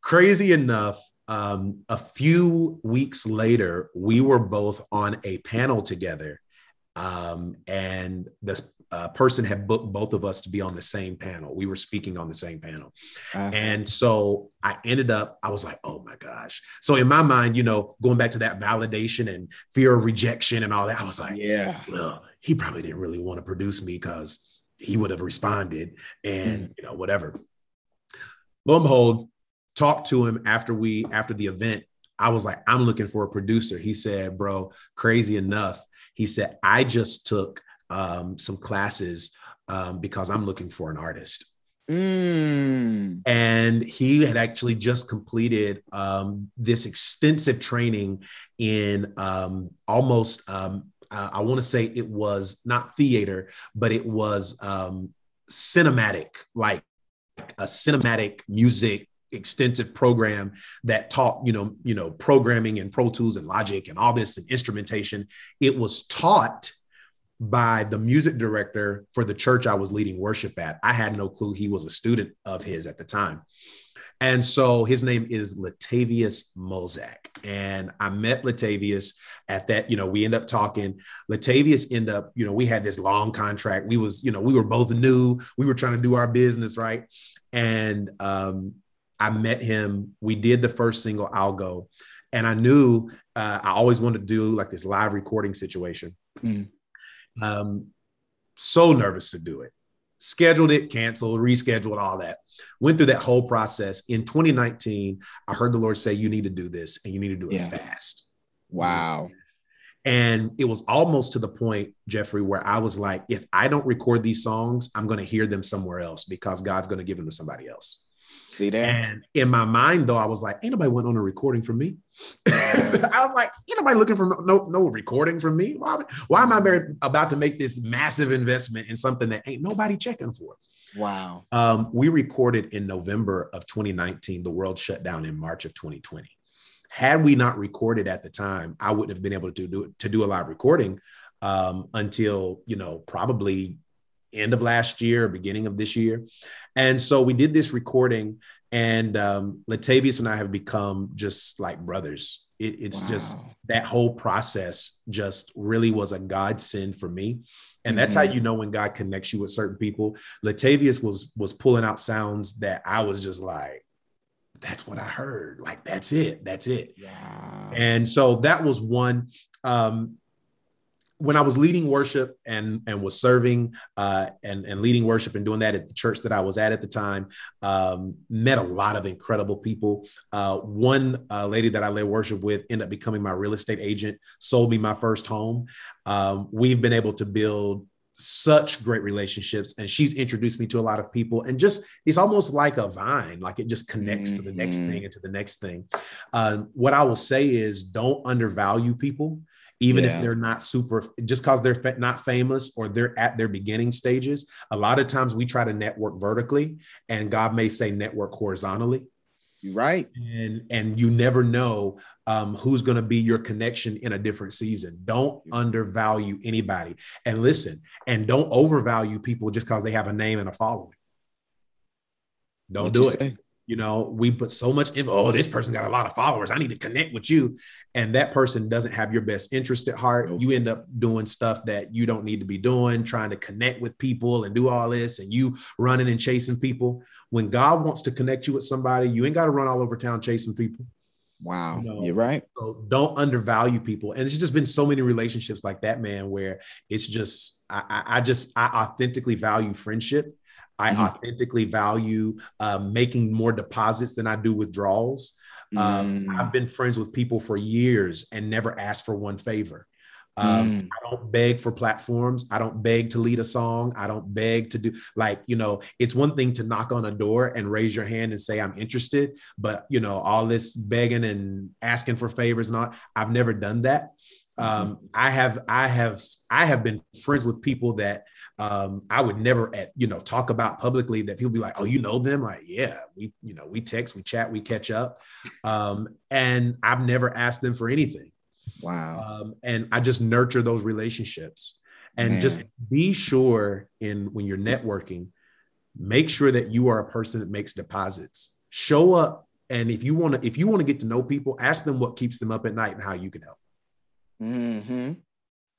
Crazy enough, um, a few weeks later, we were both on a panel together. Um, and this uh, person had booked both of us to be on the same panel. We were speaking on the same panel. Uh-huh. And so I ended up, I was like, oh my gosh. So in my mind, you know, going back to that validation and fear of rejection and all that, I was like, yeah, well, he probably didn't really want to produce me because he would have responded and, mm. you know, whatever. Lo and behold, talked to him after we after the event. I was like, I'm looking for a producer. He said, bro, crazy enough. He said, I just took um, some classes um, because I'm looking for an artist. Mm. And he had actually just completed um, this extensive training in um, almost, um, uh, I want to say it was not theater, but it was um, cinematic, like a cinematic music extensive program that taught you know you know programming and pro tools and logic and all this and instrumentation. It was taught by the music director for the church i was leading worship at. I had no clue he was a student of his at the time and so his name is latavius mozak and i met latavius at that you know we end up talking latavius end up you know we had this long contract we was you know we were both new we were trying to do our business right and um, I met him. We did the first single, I'll Go. And I knew uh, I always wanted to do like this live recording situation. Mm. Um, so nervous to do it. Scheduled it, canceled, rescheduled, all that. Went through that whole process. In 2019, I heard the Lord say, You need to do this and you need to do it yeah. fast. Wow. And it was almost to the point, Jeffrey, where I was like, if I don't record these songs, I'm going to hear them somewhere else because God's going to give them to somebody else. See that? And in my mind, though, I was like, ain't nobody went on a recording for me. [LAUGHS] I was like, ain't nobody looking for no, no recording from me. Why, why am I very, about to make this massive investment in something that ain't nobody checking for? Wow. Um, we recorded in November of 2019. The world shut down in March of 2020. Had we not recorded at the time, I wouldn't have been able to do to do a live recording um, until you know probably end of last year, beginning of this year. And so we did this recording, and um, Latavius and I have become just like brothers. It, it's wow. just that whole process just really was a godsend for me. And that's mm-hmm. how you know when God connects you with certain people. Latavius was was pulling out sounds that I was just like, that's what I heard. Like that's it. That's it. And so that was one. Um, when I was leading worship and and was serving uh, and and leading worship and doing that at the church that I was at at the time, um, met a lot of incredible people. Uh, one uh, lady that I led worship with ended up becoming my real estate agent, sold me my first home. Um, we've been able to build such great relationships and she's introduced me to a lot of people and just it's almost like a vine like it just connects mm-hmm. to the next mm-hmm. thing and to the next thing uh, what i will say is don't undervalue people even yeah. if they're not super just because they're not famous or they're at their beginning stages a lot of times we try to network vertically and god may say network horizontally. Right. And and you never know um, who's going to be your connection in a different season. Don't undervalue anybody. And listen and don't overvalue people just because they have a name and a following. Don't What'd do it. say? You know, we put so much in, oh, this person got a lot of followers. I need to connect with you. And that person doesn't have your best interest at heart. You end up doing stuff that you don't need to be doing, trying to connect with people and do all this, and you running and chasing people. When God wants to connect you with somebody, you ain't got to run all over town chasing people. Wow. You know? You're right. So don't undervalue people. And it's just been so many relationships like that, man, where it's just, I, I just, I authentically value friendship I mm-hmm. authentically value uh, making more deposits than I do withdrawals. Um, mm. I've been friends with people for years and never asked for one favor. Um, mm. I don't beg for platforms. I don't beg to lead a song. I don't beg to do like, you know, it's one thing to knock on a door and raise your hand and say, I'm interested. But, you know, all this begging and asking for favors and all, I've never done that. Mm-hmm. Um, I have, I have, I have been friends with people that um, I would never at you know talk about publicly that people be like, oh, you know them? Like, yeah, we you know we text, we chat, we catch up, um, and I've never asked them for anything. Wow. Um, and I just nurture those relationships, and Man. just be sure in when you're networking, make sure that you are a person that makes deposits. Show up, and if you want to, if you want to get to know people, ask them what keeps them up at night and how you can help. Mm-hmm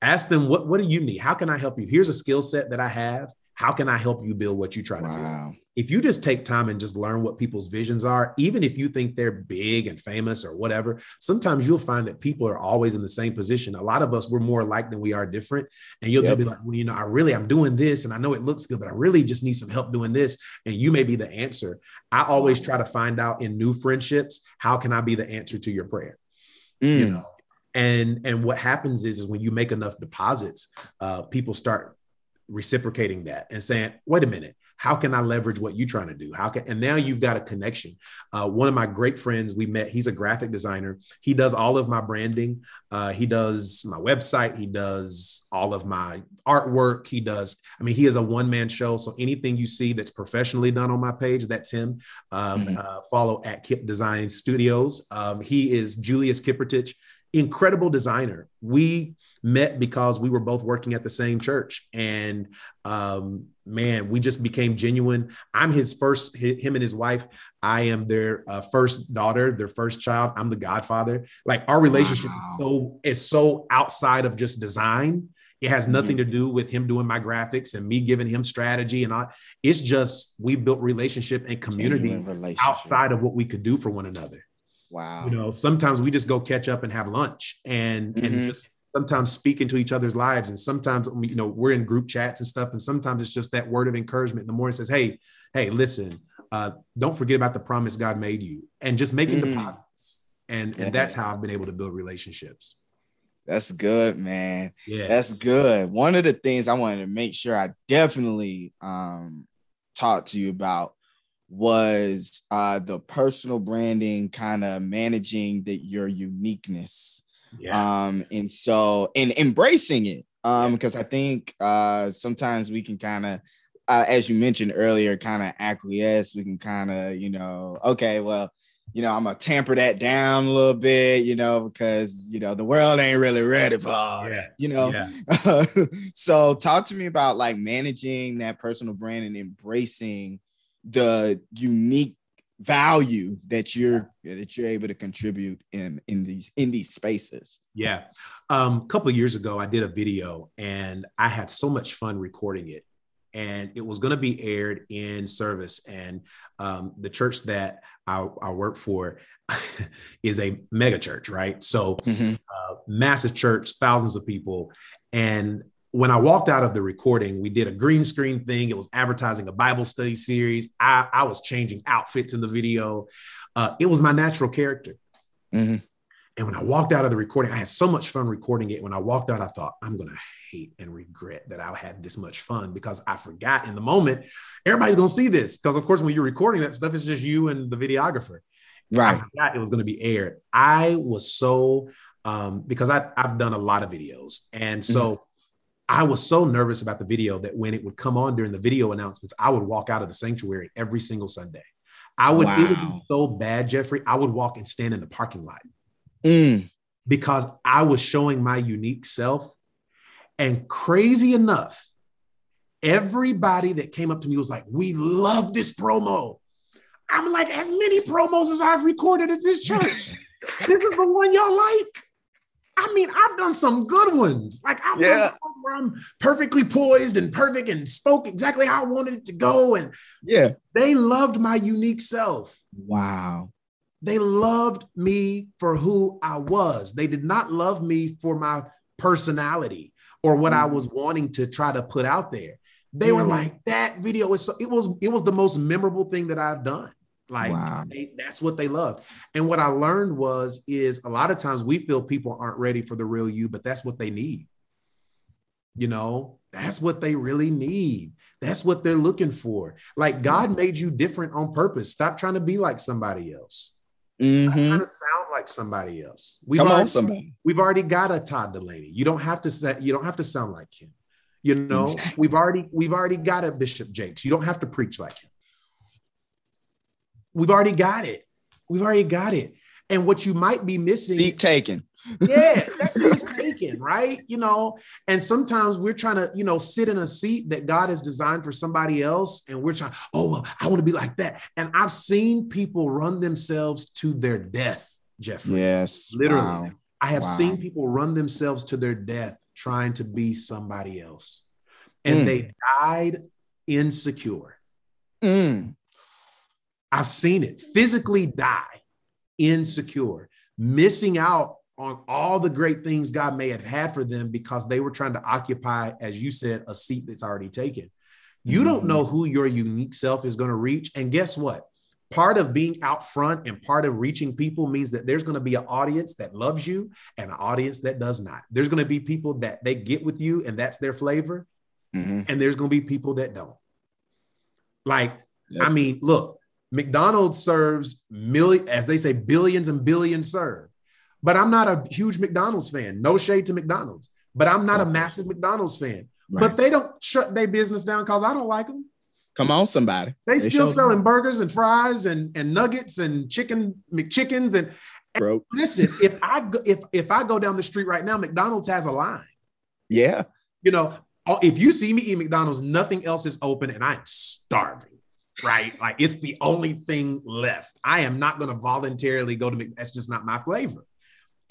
ask them what what do you need? How can i help you? Here's a skill set that i have. How can i help you build what you try wow. to build? If you just take time and just learn what people's visions are even if you think they're big and famous or whatever sometimes you'll find that people are always in the same position. A lot of us we're more alike than we are different. And you'll yep. be like well you know i really i'm doing this and i know it looks good but i really just need some help doing this. And you may be the answer. I always try to find out in new friendships how can i be the answer to your prayer? Mm. you know and and what happens is, is when you make enough deposits uh, people start reciprocating that and saying wait a minute. How can i leverage what you're trying to do? How can and now you've got a connection. Uh, one of my great friends we met he's a graphic designer. He does all of my branding. Uh, he does my website. He does all of my artwork. He does i mean he is a one-man show. So anything you see that's professionally done on my page that's him. Um, mm-hmm. uh, follow at kip design studios. Um, he is julius kippertich incredible designer. We met because we were both working at the same church and um, man we just became genuine i'm his first him and his wife i am their uh, first daughter their first child i'm the godfather like our relationship wow. is so is so outside of just design it has nothing to do with him doing my graphics and me giving him strategy and all. It's just we built relationship and community outside of what we could do for one another. Wow. You know, sometimes we just go catch up and have lunch and mm-hmm. and just sometimes speak into each other's lives. And sometimes you know, we're in group chats and stuff. And sometimes it's just that word of encouragement in the morning says, Hey, hey, listen, uh, don't forget about the promise God made you and just making mm-hmm. deposits. And, and that's how I've been able to build relationships. That's good, man. Yeah. That's good. One of the things I wanted to make sure I definitely um talk to you about was uh, the personal branding, kind of managing the, your uniqueness. Yeah. Um, and so and embracing it. Um, because I think uh sometimes we can kind of uh, as you mentioned earlier, kind of acquiesce. We can kind of, you know, okay, well, you know, I'm gonna tamper that down a little bit, you know, because you know the world ain't really ready for all yeah. you know. Yeah. [LAUGHS] so talk to me about like managing that personal brand and embracing the unique value that you're that you're able to contribute in in these in these spaces. Yeah. Um a couple years ago i did a video and i had so much fun recording it. And it was going to be aired in service. And um, the church that I, I work for [LAUGHS] is a mega church right? So mm-hmm. uh, massive church thousands of people. And when I walked out of the recording, we did a green screen thing. It was advertising a Bible study series. I, I was changing outfits in the video. Uh, it was my natural character. Mm-hmm. And when I walked out of the recording, I had so much fun recording it. When I walked out, I thought, I'm going to hate and regret that I had this much fun because I forgot in the moment, everybody's going to see this. Because, of course, when you're recording that stuff, it's just you and the videographer. Right. I forgot it was going to be aired. I was so, um, because I, I've done a lot of videos. And so, mm-hmm I was so nervous about the video that when it would come on during the video announcements, I would walk out of the sanctuary every single Sunday. I would, wow. it would be so bad, Jeffrey. I would walk and stand in the parking lot mm. because I was showing my unique self. And crazy enough, everybody that came up to me was like, We love this promo. I'm like, as many promos as I've recorded at this church. [LAUGHS] this is the one y'all like. I mean, I've done some good ones. Like I've yeah. done where I'm perfectly poised and perfect and spoke exactly how I wanted it to go. And yeah, they loved my unique self. Wow. They loved me for who I was. They did not love me for my personality or what mm-hmm. I was wanting to try to put out there. They mm-hmm. were like, that video is so, it was it was the most memorable thing that I've done. Like wow. they, that's what they love. And what I learned was is a lot of times we feel people aren't ready for the real you, but that's what they need. You know, that's what they really need. That's what they're looking for. Like God made you different on purpose. Stop trying to be like somebody else. Mm-hmm. Kind of sound like somebody else. We've Come already, on, somebody. We've already got a Todd Dulaney. You don't have to say. You don't have to sound like him. You know, exactly. we've already we've already got a Bishop Jakes. You don't have to preach like him. We've already got it. We've already got it. And what you might be missing. Deep taken. [LAUGHS] yeah, that's he's taken, right? You know, and sometimes we're trying to, you know, sit in a seat that God has designed for somebody else, and we're trying, oh, well, I want to be like that. And I've seen people run themselves to their death, Jeffrey. Yes. Literally. Wow. I have wow. seen people run themselves to their death trying to be somebody else. And mm. they died insecure. Mm. I've seen it physically die insecure, missing out on all the great things God may have had for them because they were trying to occupy, as you said, a seat that's already taken. You mm-hmm. don't know who your unique self is going to reach. And guess what? Part of being out front and part of reaching people means that there's going to be an audience that loves you and an audience that does not. There's going to be people that they get with you and that's their flavor. Mm-hmm. And there's going to be people that don't. Like, yep. I mean, look, McDonald's serves million, as they say, billions and billions serve. But I'm not a huge McDonald's fan. No shade to McDonald's, but I'm not a massive McDonald's fan. Right. But they don't shut their business down because I don't like them. Come on, somebody. They, they still selling them. burgers and fries and, and nuggets and chicken McChickens and, and listen. if I go, if if I go down the street right now, McDonald's has a line. Yeah, you know, oh, if you see me eat McDonald's, nothing else is open, and I'm starving right? Like it's the only thing left. I am not going to voluntarily go to Mc- that's just not my flavor.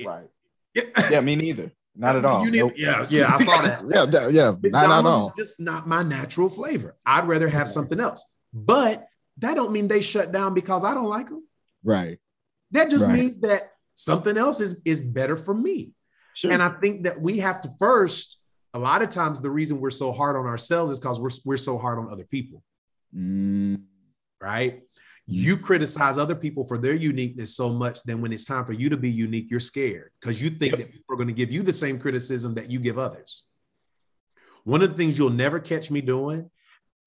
right. It, yeah, me neither. Not [LAUGHS] at all. Need, nope. Yeah, yeah, I saw that. [LAUGHS] yeah, yeah, not at all. just not my natural flavor. I'd rather have something else. But that don't mean they shut down because I don't like them. Right. That just right. means that something else is is better for me. Sure. And I think that we have to first. A lot of times, the reason we're so hard on ourselves is because we're we're so hard on other people. Mm. Right? You criticize other people for their uniqueness so much, then when it's time for you to be unique, you're scared because you think yep. that people are going to give you the same criticism that you give others. One of the things you'll never catch me doing,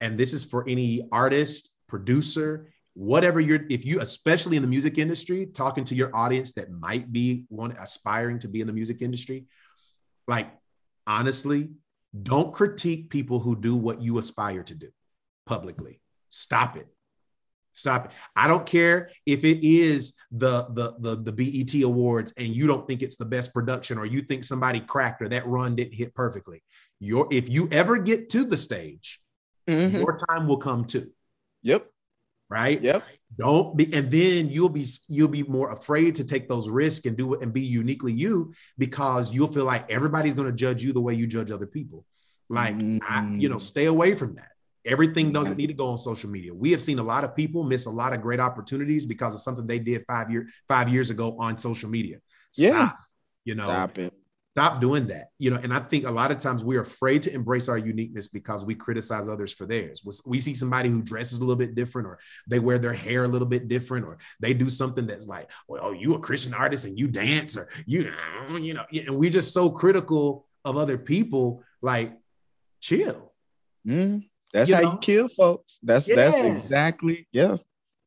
and this is for any artist, producer, whatever you're, if you, especially in the music industry, talking to your audience that might be one aspiring to be in the music industry, like honestly, don't critique people who do what you aspire to do publicly. Stop it. Stop it. I don't care if it is the, the the the BET awards and you don't think it's the best production or you think somebody cracked or that run didn't hit perfectly. Your if you ever get to the stage, mm-hmm. your time will come too. Yep. Right? Yep. Don't be and then you'll be you'll be more afraid to take those risks and do it and be uniquely you because you'll feel like everybody's going to judge you the way you judge other people. Like mm-hmm. I, you know, stay away from that. Everything doesn't need to go on social media. We have seen a lot of people miss a lot of great opportunities because of something they did five year five years ago on social media. Stop, yeah, you know, stop it. Stop doing that. You know, and I think a lot of times we're afraid to embrace our uniqueness because we criticize others for theirs. We see somebody who dresses a little bit different, or they wear their hair a little bit different, or they do something that's like, well, oh, you a Christian artist and you dance, or you, you know, and we're just so critical of other people. Like, chill. Mm. That's you how know? you kill folks. That's yeah. that's exactly yeah.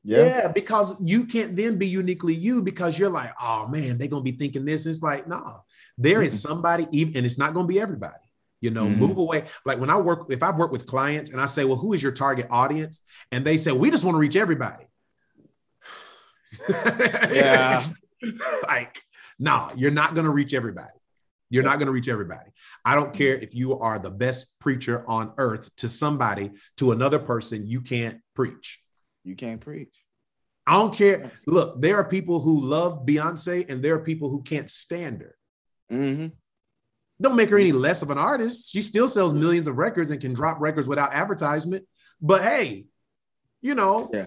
Yeah. yeah, because you can't then be uniquely you because you're like, oh man, they're gonna be thinking this. It's like, no, nah, there mm-hmm. is somebody, even and it's not gonna be everybody. You know, mm-hmm. move away. Like when I work, if I've worked with clients and I say, well, who is your target audience? And they say, we just want to reach everybody. yeah. [LAUGHS] like, no, nah, you're not gonna reach everybody. You're not going to reach everybody. I don't care if you are the best preacher on earth to somebody, to another person, you can't preach. You can't preach. I don't care. Look, there are people who love Beyonce and there are people who can't stand her. Mm-hmm. Don't make her any less of an artist. She still sells millions of records and can drop records without advertisement. But hey, you know, yeah.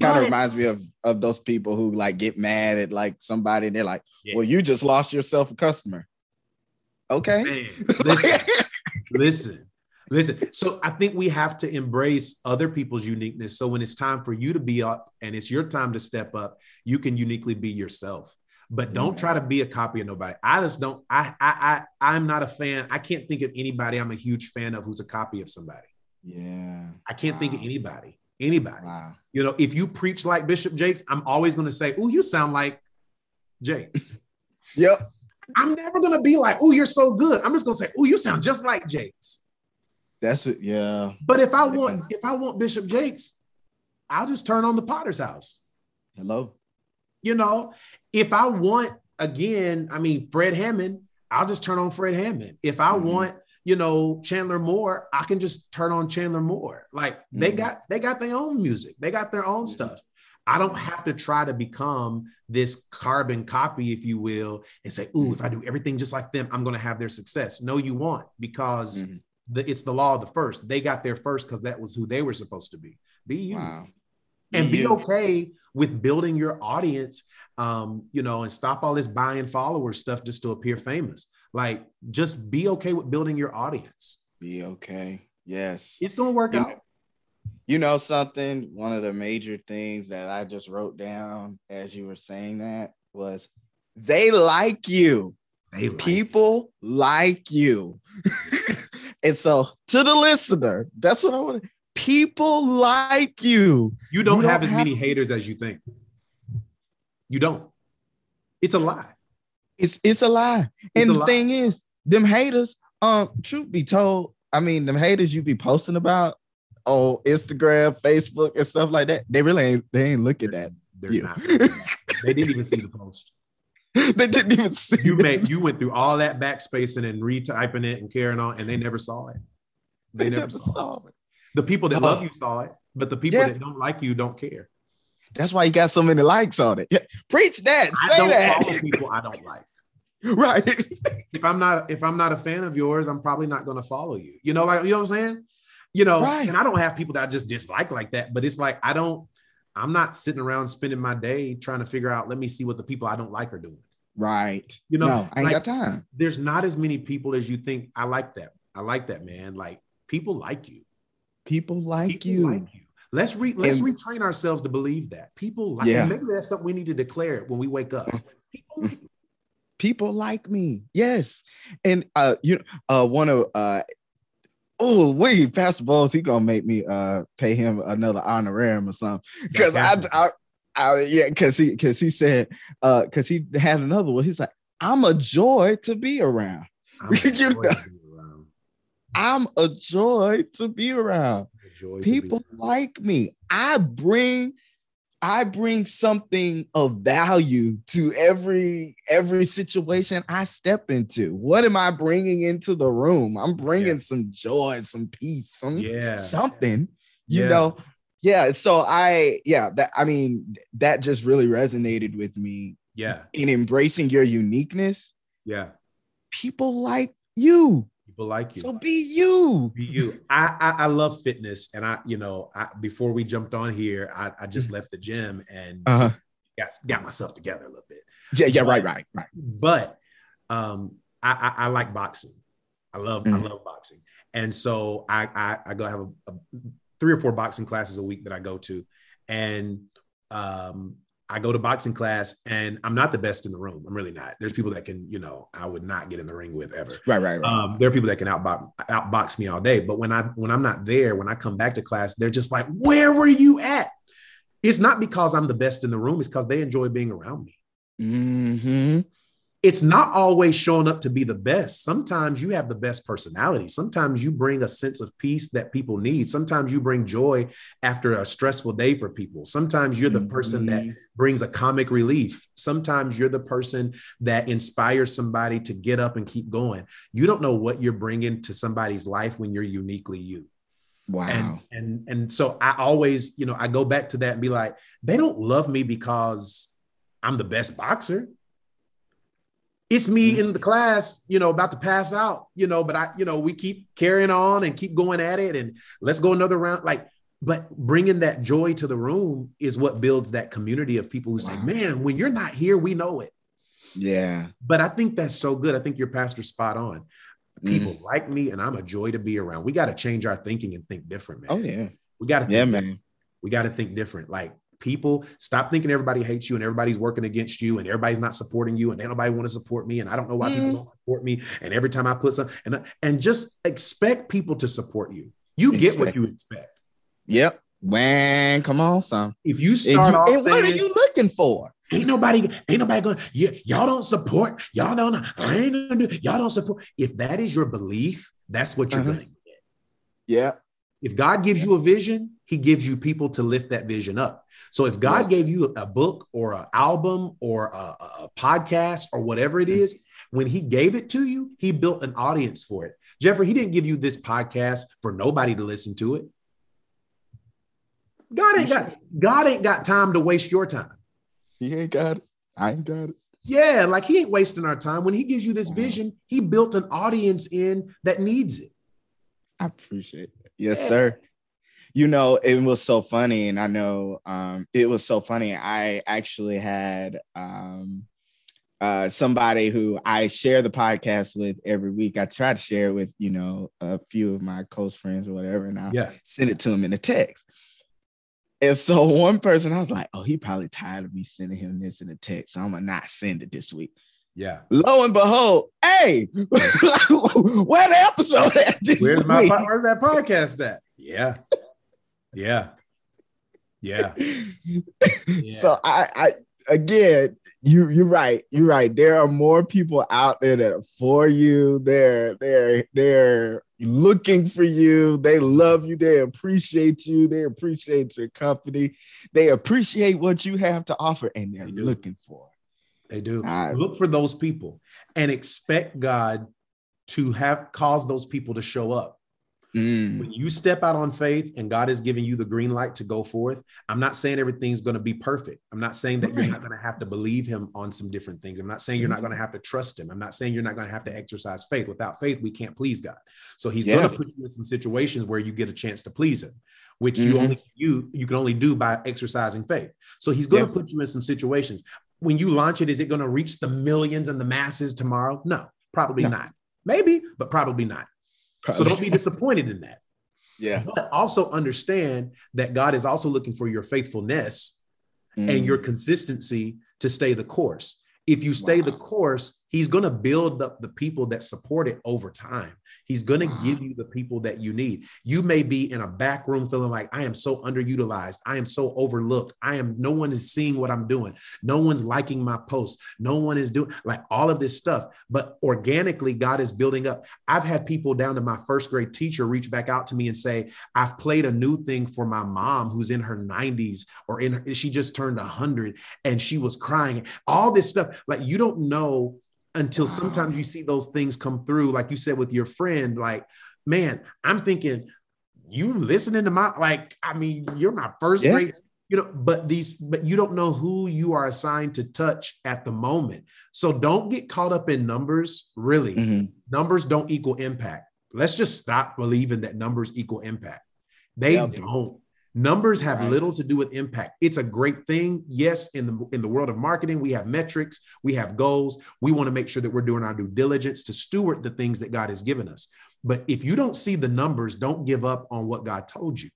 Kind of reminds me of of those people who like get mad at like somebody and they're like, yeah. "Well, you just lost yourself a customer." Okay, Man, [LAUGHS] listen, listen. Listen, so I think we have to embrace other people's uniqueness. So when it's time for you to be up and it's your time to step up, you can uniquely be yourself. But don't yeah. try to be a copy of nobody. I just don't. I I I I'm not a fan. I can't think of anybody I'm a huge fan of who's a copy of somebody. Yeah. I can't wow. think of anybody. Anybody. Wow. You know, if you preach like Bishop Jakes, I'm always going to say, "Oh, you sound like Jakes." yep. I'm never going to be like, "Oh, you're so good." I'm just going to say, "Oh, you sound just like Jakes." That's it. Yeah. But if I want, if I want Bishop Jakes, I'll just turn on the Potter's House. Hello. You know, if I want again, I mean Fred Hammond, I'll just turn on Fred Hammond. If I mm-hmm. want, you know, Chandler Moore, I can just turn on Chandler Moore. Like mm-hmm. they got they got their own music. They got their own mm-hmm. stuff. I don't have to try to become this carbon copy, if you will, and say, "Ooh, if I do everything just like them, I'm going to have their success." No, you won't, because mm-hmm the, it's the law of the first. They got there first because that was who they were supposed to be. Be you. Wow. Be and be you. okay with building your audience, um, you know, and stop all this buying followers stuff just to appear famous. Like, just be okay with building your audience. Be okay. Yes. It's gonna work you out. Know, you know something? One of the major things that I just wrote down as you were saying that was they like you. They like People you. like you. [LAUGHS] And so to the listener, that's what I want. People like you. You don't, you don't have as have... many haters as you think. You don't. It's a lie. It's it's a lie. It's and a the lie. thing is, them haters, um, truth be told, I mean, them haters you be posting about on Instagram, Facebook, and stuff like that, they really ain't they ain't looking at They're you. Not, [LAUGHS] they didn't even see the post. [LAUGHS] they didn't even see. You made you went through all that backspacing and retyping it and carrying on, and they never saw it. They, they never, saw, saw it. it. The people that love you saw it, but the people yeah. that don't like you don't care. That's why you got so many likes on it. [LAUGHS] Preach that. I Say that. follow people I don't like. [LAUGHS] Right. if I'm not if I'm not a fan of yours, I'm probably not going to follow you. You know, like you know what I'm saying? You know, right. and I don't have people that I just dislike like that, but it's like I don't I'm not sitting around spending my day trying to figure out, let me see what the people I don't like are doing. Right. You know, no, I ain't like, got time. There's not as many people as you think. I like that. I like that, man. Like people like you. People like, people you. like you. Let's re let's and, retrain ourselves to believe that. People like yeah. maybe that's something we need to declare when we wake up. People like me. People like me. Yes. And uh you uh one of uh oh wait, Pastor Bowles, he gonna make me uh pay him another honorarium or something. Because I, I I, yeah, because he because he said uh because he had another one. He's like, I'm a joy to be around. I'm [LAUGHS] you know? around. I'm a joy to be around. People like me. I bring I bring something of value to every every situation I step into. What am I bringing into the room? I'm bringing yeah. some joy, some peace, some yeah. something. You yeah. know, yeah so i yeah that i mean that just really resonated with me yeah in embracing your uniqueness yeah people like you people like you. So be you. Be you. I i, I love fitness and i you know I, before we jumped on here i, I just mm-hmm. left the gym and uh-huh. got, got myself together a little bit. Yeah yeah but, right right. right but um I, I, I like boxing. I love mm-hmm. i love boxing. And so i i, I go have a, a three or four boxing classes a week that I go to, and um, I go to boxing class, and I'm not the best in the room. I'm really not. There's people that can, you know, I would not get in the ring with ever. Right, right, right. Um, there are people that can outbox outbox me all day, but when I when I'm not there, when I come back to class, they're just like, "Where were you at?" It's not because I'm the best in the room. It's because they enjoy being around me. Mm-hmm it's not always showing up to be the best. Sometimes you have the best personality. Sometimes you bring a sense of peace that people need. Sometimes you bring joy after a stressful day for people. Sometimes you're the person that mm-hmm. brings a comic relief. Sometimes you're the person that inspires somebody to get up and keep going. You don't know what you're bringing to somebody's life when you're uniquely you. Wow. And, and and so I always, you know, I go back to that and be like, they don't love me because I'm the best boxer. It's me mm-hmm. in the class, you know, about to pass out, you know, but I, you know, we keep carrying on and keep going at it and let's go another round. Like, but bringing that joy to the room is what builds that community of people who wow. say, man, when you're not here, we know it. Yeah. But I think that's so good. I think your pastor's spot on people mm. like me, and I'm a joy to be around. We got to change our thinking and think different, man. Oh yeah, we got to. Yeah, man. We got to think different. Like people, stop thinking everybody hates you and everybody's working against you and everybody's not supporting you and nobody want to support me and I don't know why mm. people don't support me. And every time I put some and and just expect people to support you. You expect. get what you expect. Yep. Man, come on, son. If you start you, off and saying, what are you looking for? Ain't nobody, ain't nobody going, yeah, y'all don't support, y'all don't, I ain't gonna do, y'all don't support. If that is your belief, that's what you're uh-huh. gonna get. Yeah. If God gives you a vision, he gives you people to lift that vision up. So if God gave you a book or an album or a, a, podcast or whatever it mm. is, when he gave it to you, he built an audience for it. Jeffrey, he didn't give you this podcast for nobody to listen to it. God ain't got God ain't got time to waste your time. He ain't got it. I ain't got it. Yeah, like he ain't wasting our time. When he gives you this vision, he built an audience in that needs it. I appreciate it. Yes, yeah. sir. You know, it was so funny, and I know um, it was so funny. I actually had um, uh, somebody who I share the podcast with every week. I try to share it with you know a few of my close friends or whatever, and I yeah. send it to them in a text. And so [LAUGHS] one person, I was like, oh, he probably tired of me sending him this in a text. So I'm gonna not send it this week. Yeah. Lo and behold, hey, [LAUGHS] where the episode at this where's my week? where's that podcast at? Yeah. Yeah. Yeah. [LAUGHS] yeah. So I I again, you you're right. You're right. There are more people out there that are for you. They're they're they're looking for you. They love you. They appreciate you. They appreciate your company. They appreciate what you have to offer and they're they looking for. They do. Uh, Look for those people and expect God to have caused those people to show up. Mm. When you step out on faith and God is giving you the green light to go forth, I'm not saying everything's going to be perfect. I'm not saying that right. you're not going to have to believe Him on some different things. I'm not saying you're not mm-hmm. going to have to trust Him. I'm not saying you're not going to have to exercise faith. Without faith, we can't please God. So He's yeah. going to put you in some situations where you get a chance to please Him, which mm-hmm. you only you you can only do by exercising faith. So He's going to put you in some situations. When you launch it, is it going to reach the millions and the masses tomorrow? No, probably no. not. Maybe, but probably not. Probably. So don't be disappointed in that. Yeah. But also understand that God is also looking for your faithfulness mm. and your consistency to stay the course. If you stay wow. the course, he's going to build up the people that support it over time. He's going to give you the people that you need. You may be in a back room feeling like I am so underutilized. I am so overlooked. I am no one is seeing what I'm doing. No one's liking my posts. No one is doing like all of this stuff. But organically, God is building up. I've had people down to my first grade teacher reach back out to me and say, I've played a new thing for my mom who's in her 90s or in her, she just turned 100 and she was crying. All this stuff. Like you don't know until wow. sometimes you see those things come through, like you said with your friend. Like, man, I'm thinking, you listening to my like, I mean, you're my first yeah. grade, you know, but these, but you don't know who you are assigned to touch at the moment. So don't get caught up in numbers. Really, mm-hmm. numbers don't equal impact. Let's just stop believing that numbers equal impact. They don't. Numbers have right. little to do with impact. It's a great thing. Yes, in the in the world of marketing, we have metrics, we have goals. We want to make sure that we're doing our due diligence to steward the things that God has given us. But if you don't see the numbers, don't give up on what God told you.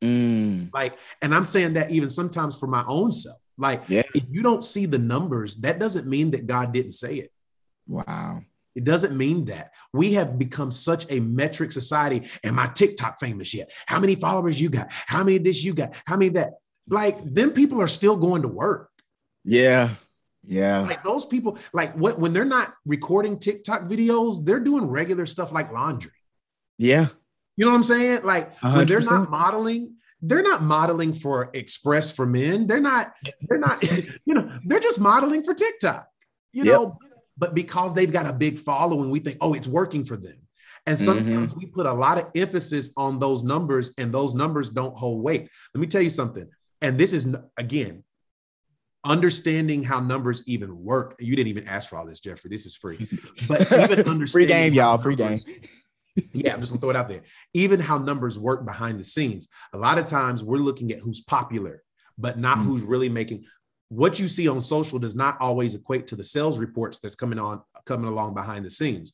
Mm. Like, and I'm saying that even sometimes for my own self. Like, yeah. if you don't see the numbers, that doesn't mean that God didn't say it. Wow. It doesn't mean that. We have become such a metric society. Am I TikTok famous yet? How many followers you got? How many this you got? How many that? Like, then people are still going to work. Yeah. Yeah. Like those people, like what when they're not recording TikTok videos, they're doing regular stuff like laundry. Yeah. You know what I'm saying? Like 100%. when they're not modeling, they're not modeling for Express for Men. They're not, they're not, [LAUGHS] you know, they're just modeling for TikTok. You know, but because they've got a big following, we think, oh, it's working for them. And sometimes mm-hmm. we put a lot of emphasis on those numbers, and those numbers don't hold weight. Let me tell you something. And this is, again, understanding how numbers even work. You didn't even ask for all this, Jeffrey. This is free. [LAUGHS] But even understanding free game, y'all. Free numbers, game. [LAUGHS] yeah, I'm just gonna throw it out there. Even how numbers work behind the scenes. A lot of times we're looking at who's popular, but not mm-hmm. who's really making what you see on social does not always equate to the sales reports that's coming on coming along behind the scenes.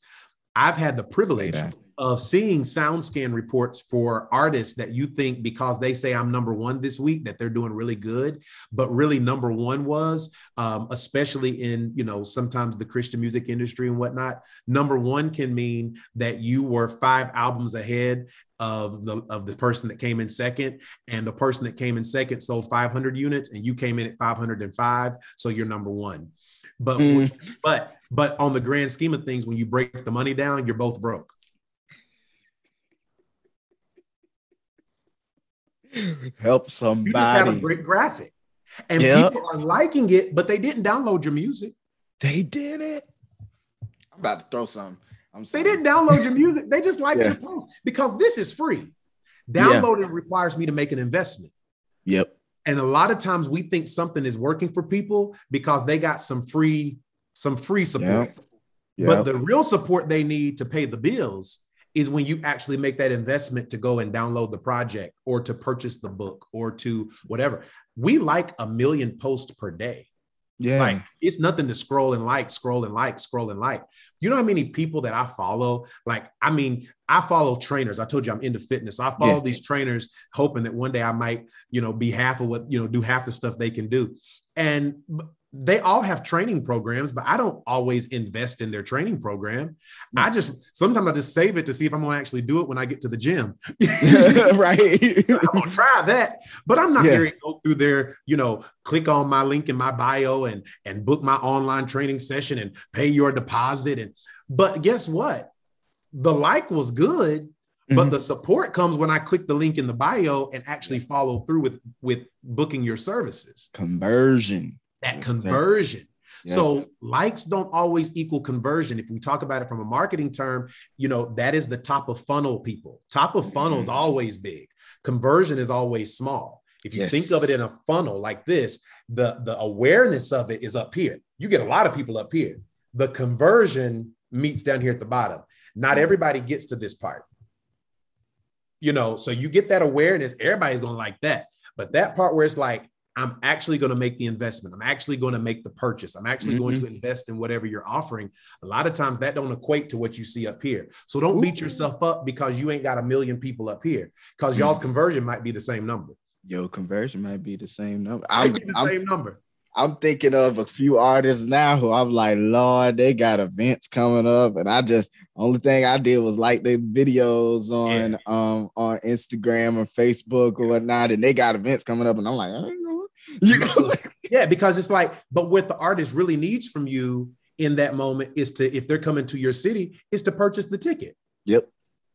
I've had the privilege of seeing SoundScan reports for artists that you think because they say I'm number one this week that they're doing really good, but really number one was, um, especially in you know sometimes the Christian music industry and whatnot. Number one can mean that you were five albums ahead of the of the person that came in second, and the person that came in second sold 500 units, and you came in at 505, so you're number one. But mm. but but on the grand scheme of things, when you break the money down, you're both broke. [LAUGHS] Help somebody. You just have a great graphic. And yep. people are liking it, but they didn't download your music. They did it. I'm about to throw some. I'm they didn't download your music. They just liked [LAUGHS] yeah. your post because this is free. Downloading yeah. requires me to make an investment. Yep. And a lot of times we think something is working for people because they got some free, some free support. Yep. Yep. But the real support they need to pay the bills is when you actually make that investment to go and download the project or to purchase the book or to whatever. We like a million posts per day. Yeah. Like it's nothing to scroll and like, scroll and like, scroll and like. You know how many people that I follow? Like, I mean, I follow trainers. I told you I'm into fitness. I follow yeah. these trainers hoping that one day I might, you know, be half of what, you know, do half the stuff they can do. And they all have training programs, but I don't always invest in their training program. I just sometimes I just save it to see if I'm gonna actually do it when I get to the gym. [LAUGHS] [LAUGHS] right. I'm gonna try that, but I'm not yeah. going to go through there, you know, click on my link in my bio and and book my online training session and pay your deposit. And but guess what? The like was good, mm-hmm. but the support comes when I click the link in the bio and actually follow through with with booking your services. Conversion that conversion. Yeah. So likes don't always equal conversion. If we talk about it from a marketing term, you know, that is the top of funnel people. Top of funnel is mm-hmm. always big. Conversion is always small. If you yes. think of it in a funnel like this, the, the awareness of it is up here. You get a lot of people up here. The conversion meets down here at the bottom. Not mm-hmm. everybody gets to this part. You know, so you get that awareness, everybody's gonna like that. But that part where it's like, I'm actually going to make the investment. I'm actually going to make the purchase. I'm actually mm-hmm. going to invest in whatever you're offering. A lot of times that don't equate to what you see up here. So don't Ooh. beat yourself up because you ain't got a million people up here because mm-hmm. y'all's conversion might be the same number. Yo, conversion might be the same number. I'm, the I'm, same number. I'm thinking of a few artists now who I'm like, Lord, they got events coming up, and I just only thing I did was like the videos on yeah. um on Instagram or Facebook or whatnot, and they got events coming up, and I'm like, [LAUGHS] you know? yeah, because it's like, but what the artist really needs from you in that moment is to, if they're coming to your city, is to purchase the ticket. Yep.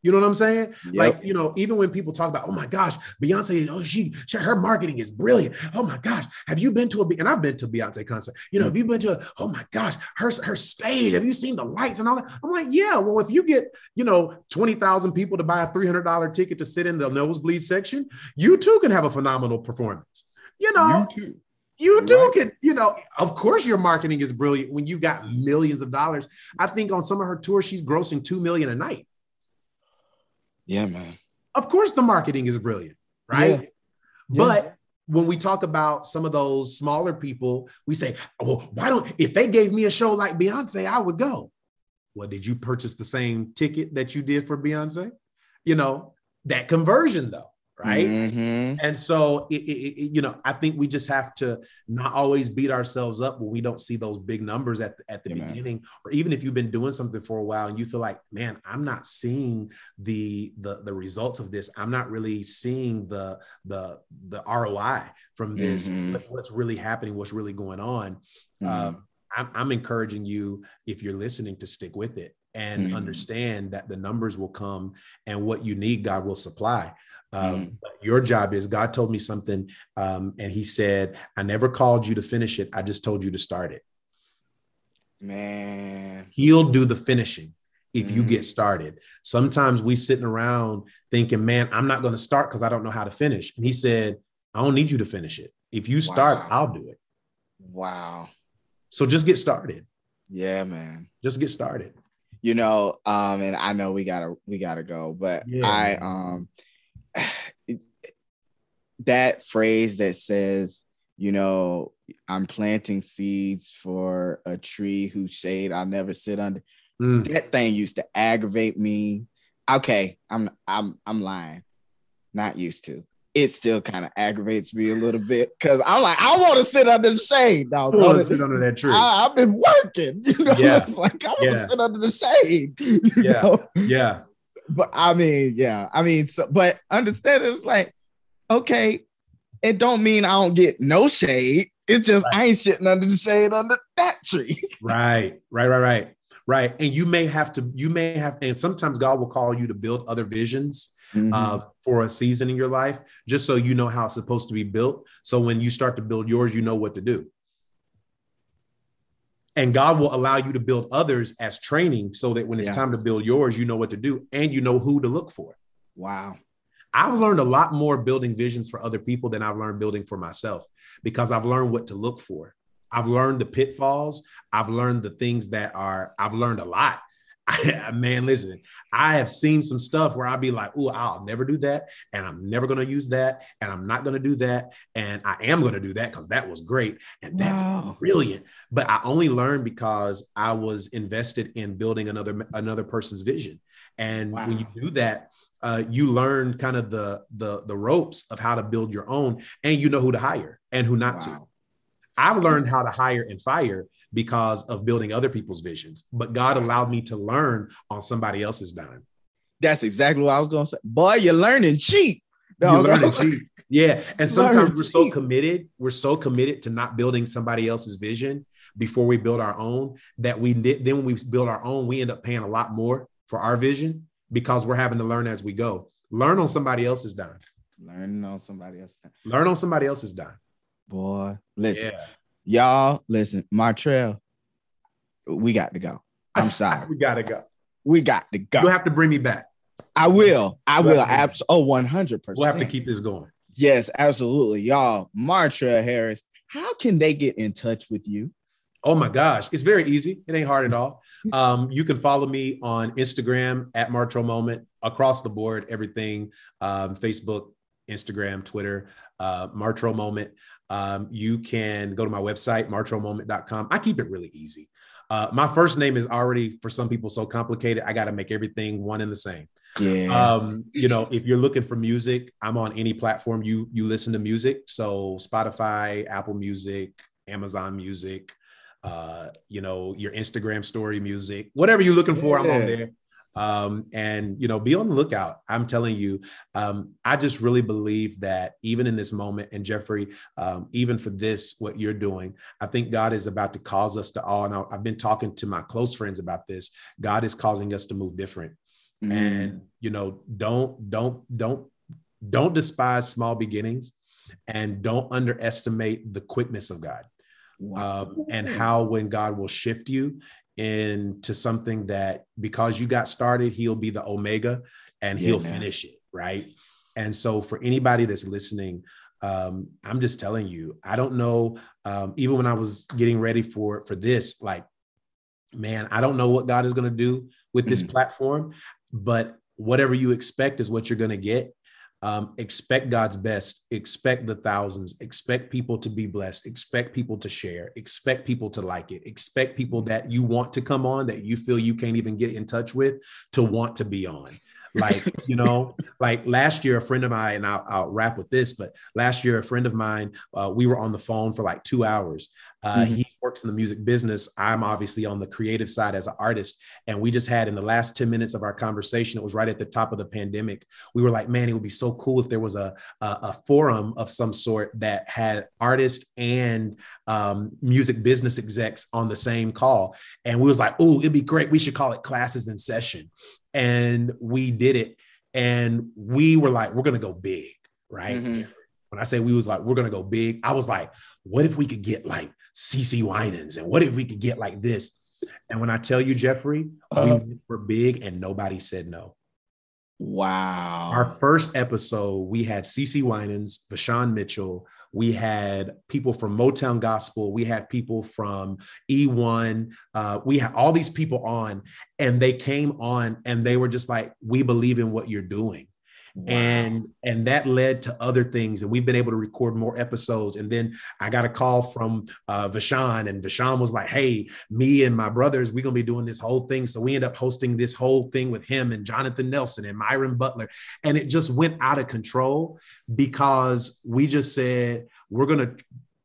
You know what I'm saying? Yep. Like, you know, even when people talk about, oh my gosh, Beyonce, oh, she, she, her marketing is brilliant. Oh my gosh, have you been to a, and I've been to a Beyonce concert, you know, mm. have you been to a, oh my gosh, her, her stage, have you seen the lights and all that? I'm like, yeah, well, if you get, you know, 20,000 people to buy a $300 ticket to sit in the nosebleed section, you too can have a phenomenal performance. You know, you too. You too right. can, you know, of course your marketing is brilliant when you got millions of dollars. I think on some of her tours, she's grossing two million a night. Yeah, man. Of course the marketing is brilliant, right? Yeah. But yeah. when we talk about some of those smaller people, we say, well, why don't if they gave me a show like Beyonce, I would go. Well, did you purchase the same ticket that you did for Beyonce? You know, that conversion though right mm-hmm. and so it, it, it, you know i think we just have to not always beat ourselves up when we don't see those big numbers at, at the yeah, beginning or even if you've been doing something for a while and you feel like man i'm not seeing the the the results of this i'm not really seeing the the the roi from this mm-hmm. what's really happening what's really going on mm-hmm. um, I'm, I'm encouraging you if you're listening to stick with it and mm-hmm. understand that the numbers will come and what you need god will supply um, mm. Your job is God told me something, um, and He said, "I never called you to finish it. I just told you to start it." Man, He'll do the finishing. if you get mm. started. Sometimes we sitting around thinking, man, I'm not going to start because I don't know how to finish. And he said, I don't need you to finish it. If you start, wow. I'll do it. Wow. So just get started. Yeah, man. Just get started. You know, um, and I know we gotta we gotta go, but yeah. I um [SIGHS] that phrase that says, you know, I'm planting seeds for a tree whose shade I'll never sit under. Mm. That thing used to aggravate me. Okay, I'm I'm I'm lying. Not used to. It still kind of aggravates me a little bit because I'm like, I want to sit under the shade. Now, I want to sit under that tree. I, have been working. [LAUGHS] You know, yeah. it's like I want to yeah. sit under the shade. [LAUGHS] yeah, know? yeah. But I mean, yeah, I mean, so but understand it's like, okay, it don't mean I don't get no shade. It's just right. I ain't sitting under the shade under that tree. [LAUGHS] right, right, right, right right and you may have to you may have and sometimes god will call you to build other visions mm-hmm. uh, for a season in your life just so you know how it's supposed to be built so when you start to build yours you know what to do and god will allow you to build others as training so that when it's yeah. time to build yours you know what to do and you know who to look for wow I've learned a lot more building visions for other people than I've learned building for myself because I've learned what to look for. I've learned the pitfalls. I've learned the things that are, I've learned a lot. [LAUGHS] man, listen, I have seen some stuff where I'd be like, oh, I'll never do that. And I'm never going to use that. And I'm not going to do that. And I am going to do that because that was great. And that's wow. brilliant. But I only learned because I was invested in building another, another person's vision. And wow. when you do that, uh, you learn kind of the, the the ropes of how to build your own, and you know who to hire and who not wow. to. I've learned how to hire and fire because of building other people's visions, but God allowed me to learn on somebody else's dime. That's exactly what I was going to say. Boy, you're learning cheap. you're learning [LAUGHS] cheap. Yeah. And sometimes we're so committed, we're so committed to not building somebody else's vision before we build our own that we then when we build our own, we end up paying a lot more for our vision because we're having to learn as we go. Learn on somebody else's dime. Learn on somebody else's dime. Learn on somebody else's dime. Boy, listen, yeah. Y'all, listen, Martrell, we got to go. I'm [LAUGHS] sorry. we got to go. We got to go. You'll have to bring me back. I will. I will. Abs- oh, 100%. We'll have to keep this going. Yes, absolutely. Y'all, Martrell Harris, how can they get in touch with you? Oh my gosh, it's very easy. It ain't hard at all. Um, you can follow me on Instagram at Martrell Moment across the board, everything um, Facebook, Instagram, Twitter, uh, Martrell Moment. Um, you can go to my website, martrellmoment.com. I keep it really easy. Uh, my first name is already for some people so complicated. I got to make everything one and the same. Yeah. Um, you know, if you're looking for music, I'm on any platform you you listen to music. So Spotify, Apple Music, Amazon Music, uh, you know, your Instagram story music, whatever you're looking for, yeah. I'm on there um, and you know be on the lookout i'm telling you um, i just really believe that even in this moment and jeffrey um, even for this what you're doing i think god is about to cause us to all and i've been talking to my close friends about this god is causing us to move different mm. and you know don't don't don't don't despise small beginnings and don't underestimate the quickness of god wow. um, and how when god will shift you into something that because you got started, he'll be the omega and he'll finish it, right? And so for anybody that's listening, um, I'm just telling you, I don't know. Um, even when I was getting ready for for this, like, man, I don't know what God is going to do with this mm-hmm. platform, but whatever you expect is what you're going to get. Um, expect God's best, expect the thousands, expect people to be blessed, expect people to share, expect people to like it, expect people that you want to come on that you feel you can't even get in touch with to want to be on. Like, [LAUGHS] you know, like last year, a friend of mine, and I'll, I'll, wrap with this, but last year, a friend of mine, uh, we were on the phone for like two hours uh, mm-hmm. He works in the music business. I'm obviously on the creative side as an artist. And we just had in the last 10 minutes of our conversation, it was right at the top of the pandemic. We were like, man, it would be so cool if there was a, a, a forum of some sort that had artists and um, music business execs on the same call. And we was like, oh, it'd be great. We should call it classes in session. And we did it. And we were like, we're going to go big, right? Mm-hmm. When I say we was like, we're going to go big, I was like, what if we could get like CeCe Winans? And what if we could get like this? And when I tell you, Jeffrey, uh-huh. we were big and nobody said no. Wow. Our first episode, we had CeCe Winans, Vashawn Mitchell. We had people from Motown Gospel. We had people from E1. Uh, we had all these people on, and they came on and they were just like, We believe in what you're doing. Wow. And and that led to other things, and we've been able to record more episodes. And then I got a call from uh, Vashawn, and Vashawn was like, "Hey, me and my brothers, we're gonna be doing this whole thing." So we end up hosting this whole thing with him and Jonathan Nelson and Myron Butler, and it just went out of control because we just said we're gonna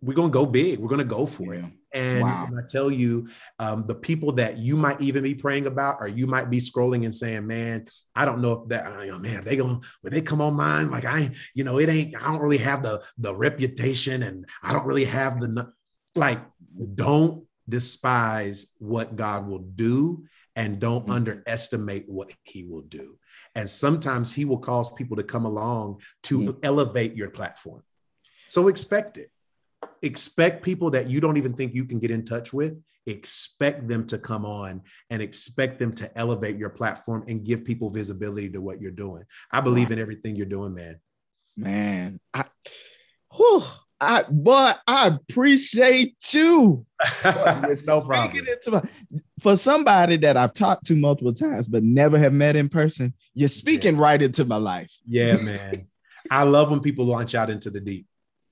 we're gonna go big, we're gonna go for yeah. it. And wow. I tell you, um, the people that you might even be praying about, or you might be scrolling and saying, "Man, I don't know if that, you know, man, they going when they come on mine, like I, you know, it ain't. I don't really have the the reputation, and I don't really have the like. Don't despise what God will do, and don't mm-hmm. underestimate what He will do. And sometimes He will cause people to come along to mm-hmm. elevate your platform. So expect it expect people that you don't even think you can get in touch with expect them to come on and expect them to elevate your platform and give people visibility to what you're doing i believe in everything you're doing man man i whew, I, but I appreciate you. [LAUGHS] no problem. My, for somebody that I've talked to multiple times but never have met in person, you're speaking yeah. right into my life. Yeah, man. I love when people launch out into the deep.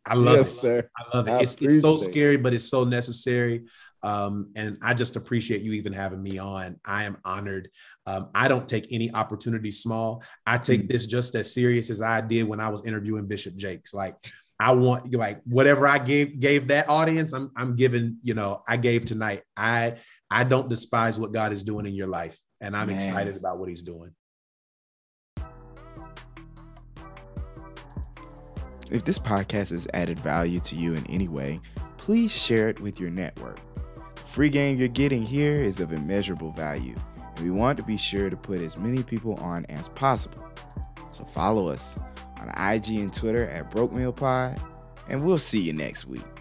I love yes, it. Sir. I love it. I it's, it's so scary, but it's so necessary. Um, and I just appreciate you even having me on. I am honored. Um, I don't take any opportunity small. I take mm-hmm. this just as serious as I did when I was interviewing Bishop Jakes. Like I want like whatever I gave gave that audience, I'm I'm giving, you know, I gave tonight. I I don't despise what God is doing in your life. And I'm Man. excited about what he's doing. If this podcast has added value to you in any way, please share it with your network. The free game you're getting here is of immeasurable value, and we want to be sure to put as many people on as possible. So follow us on IG and Twitter at Broke Mil Pod, and we'll see you next week.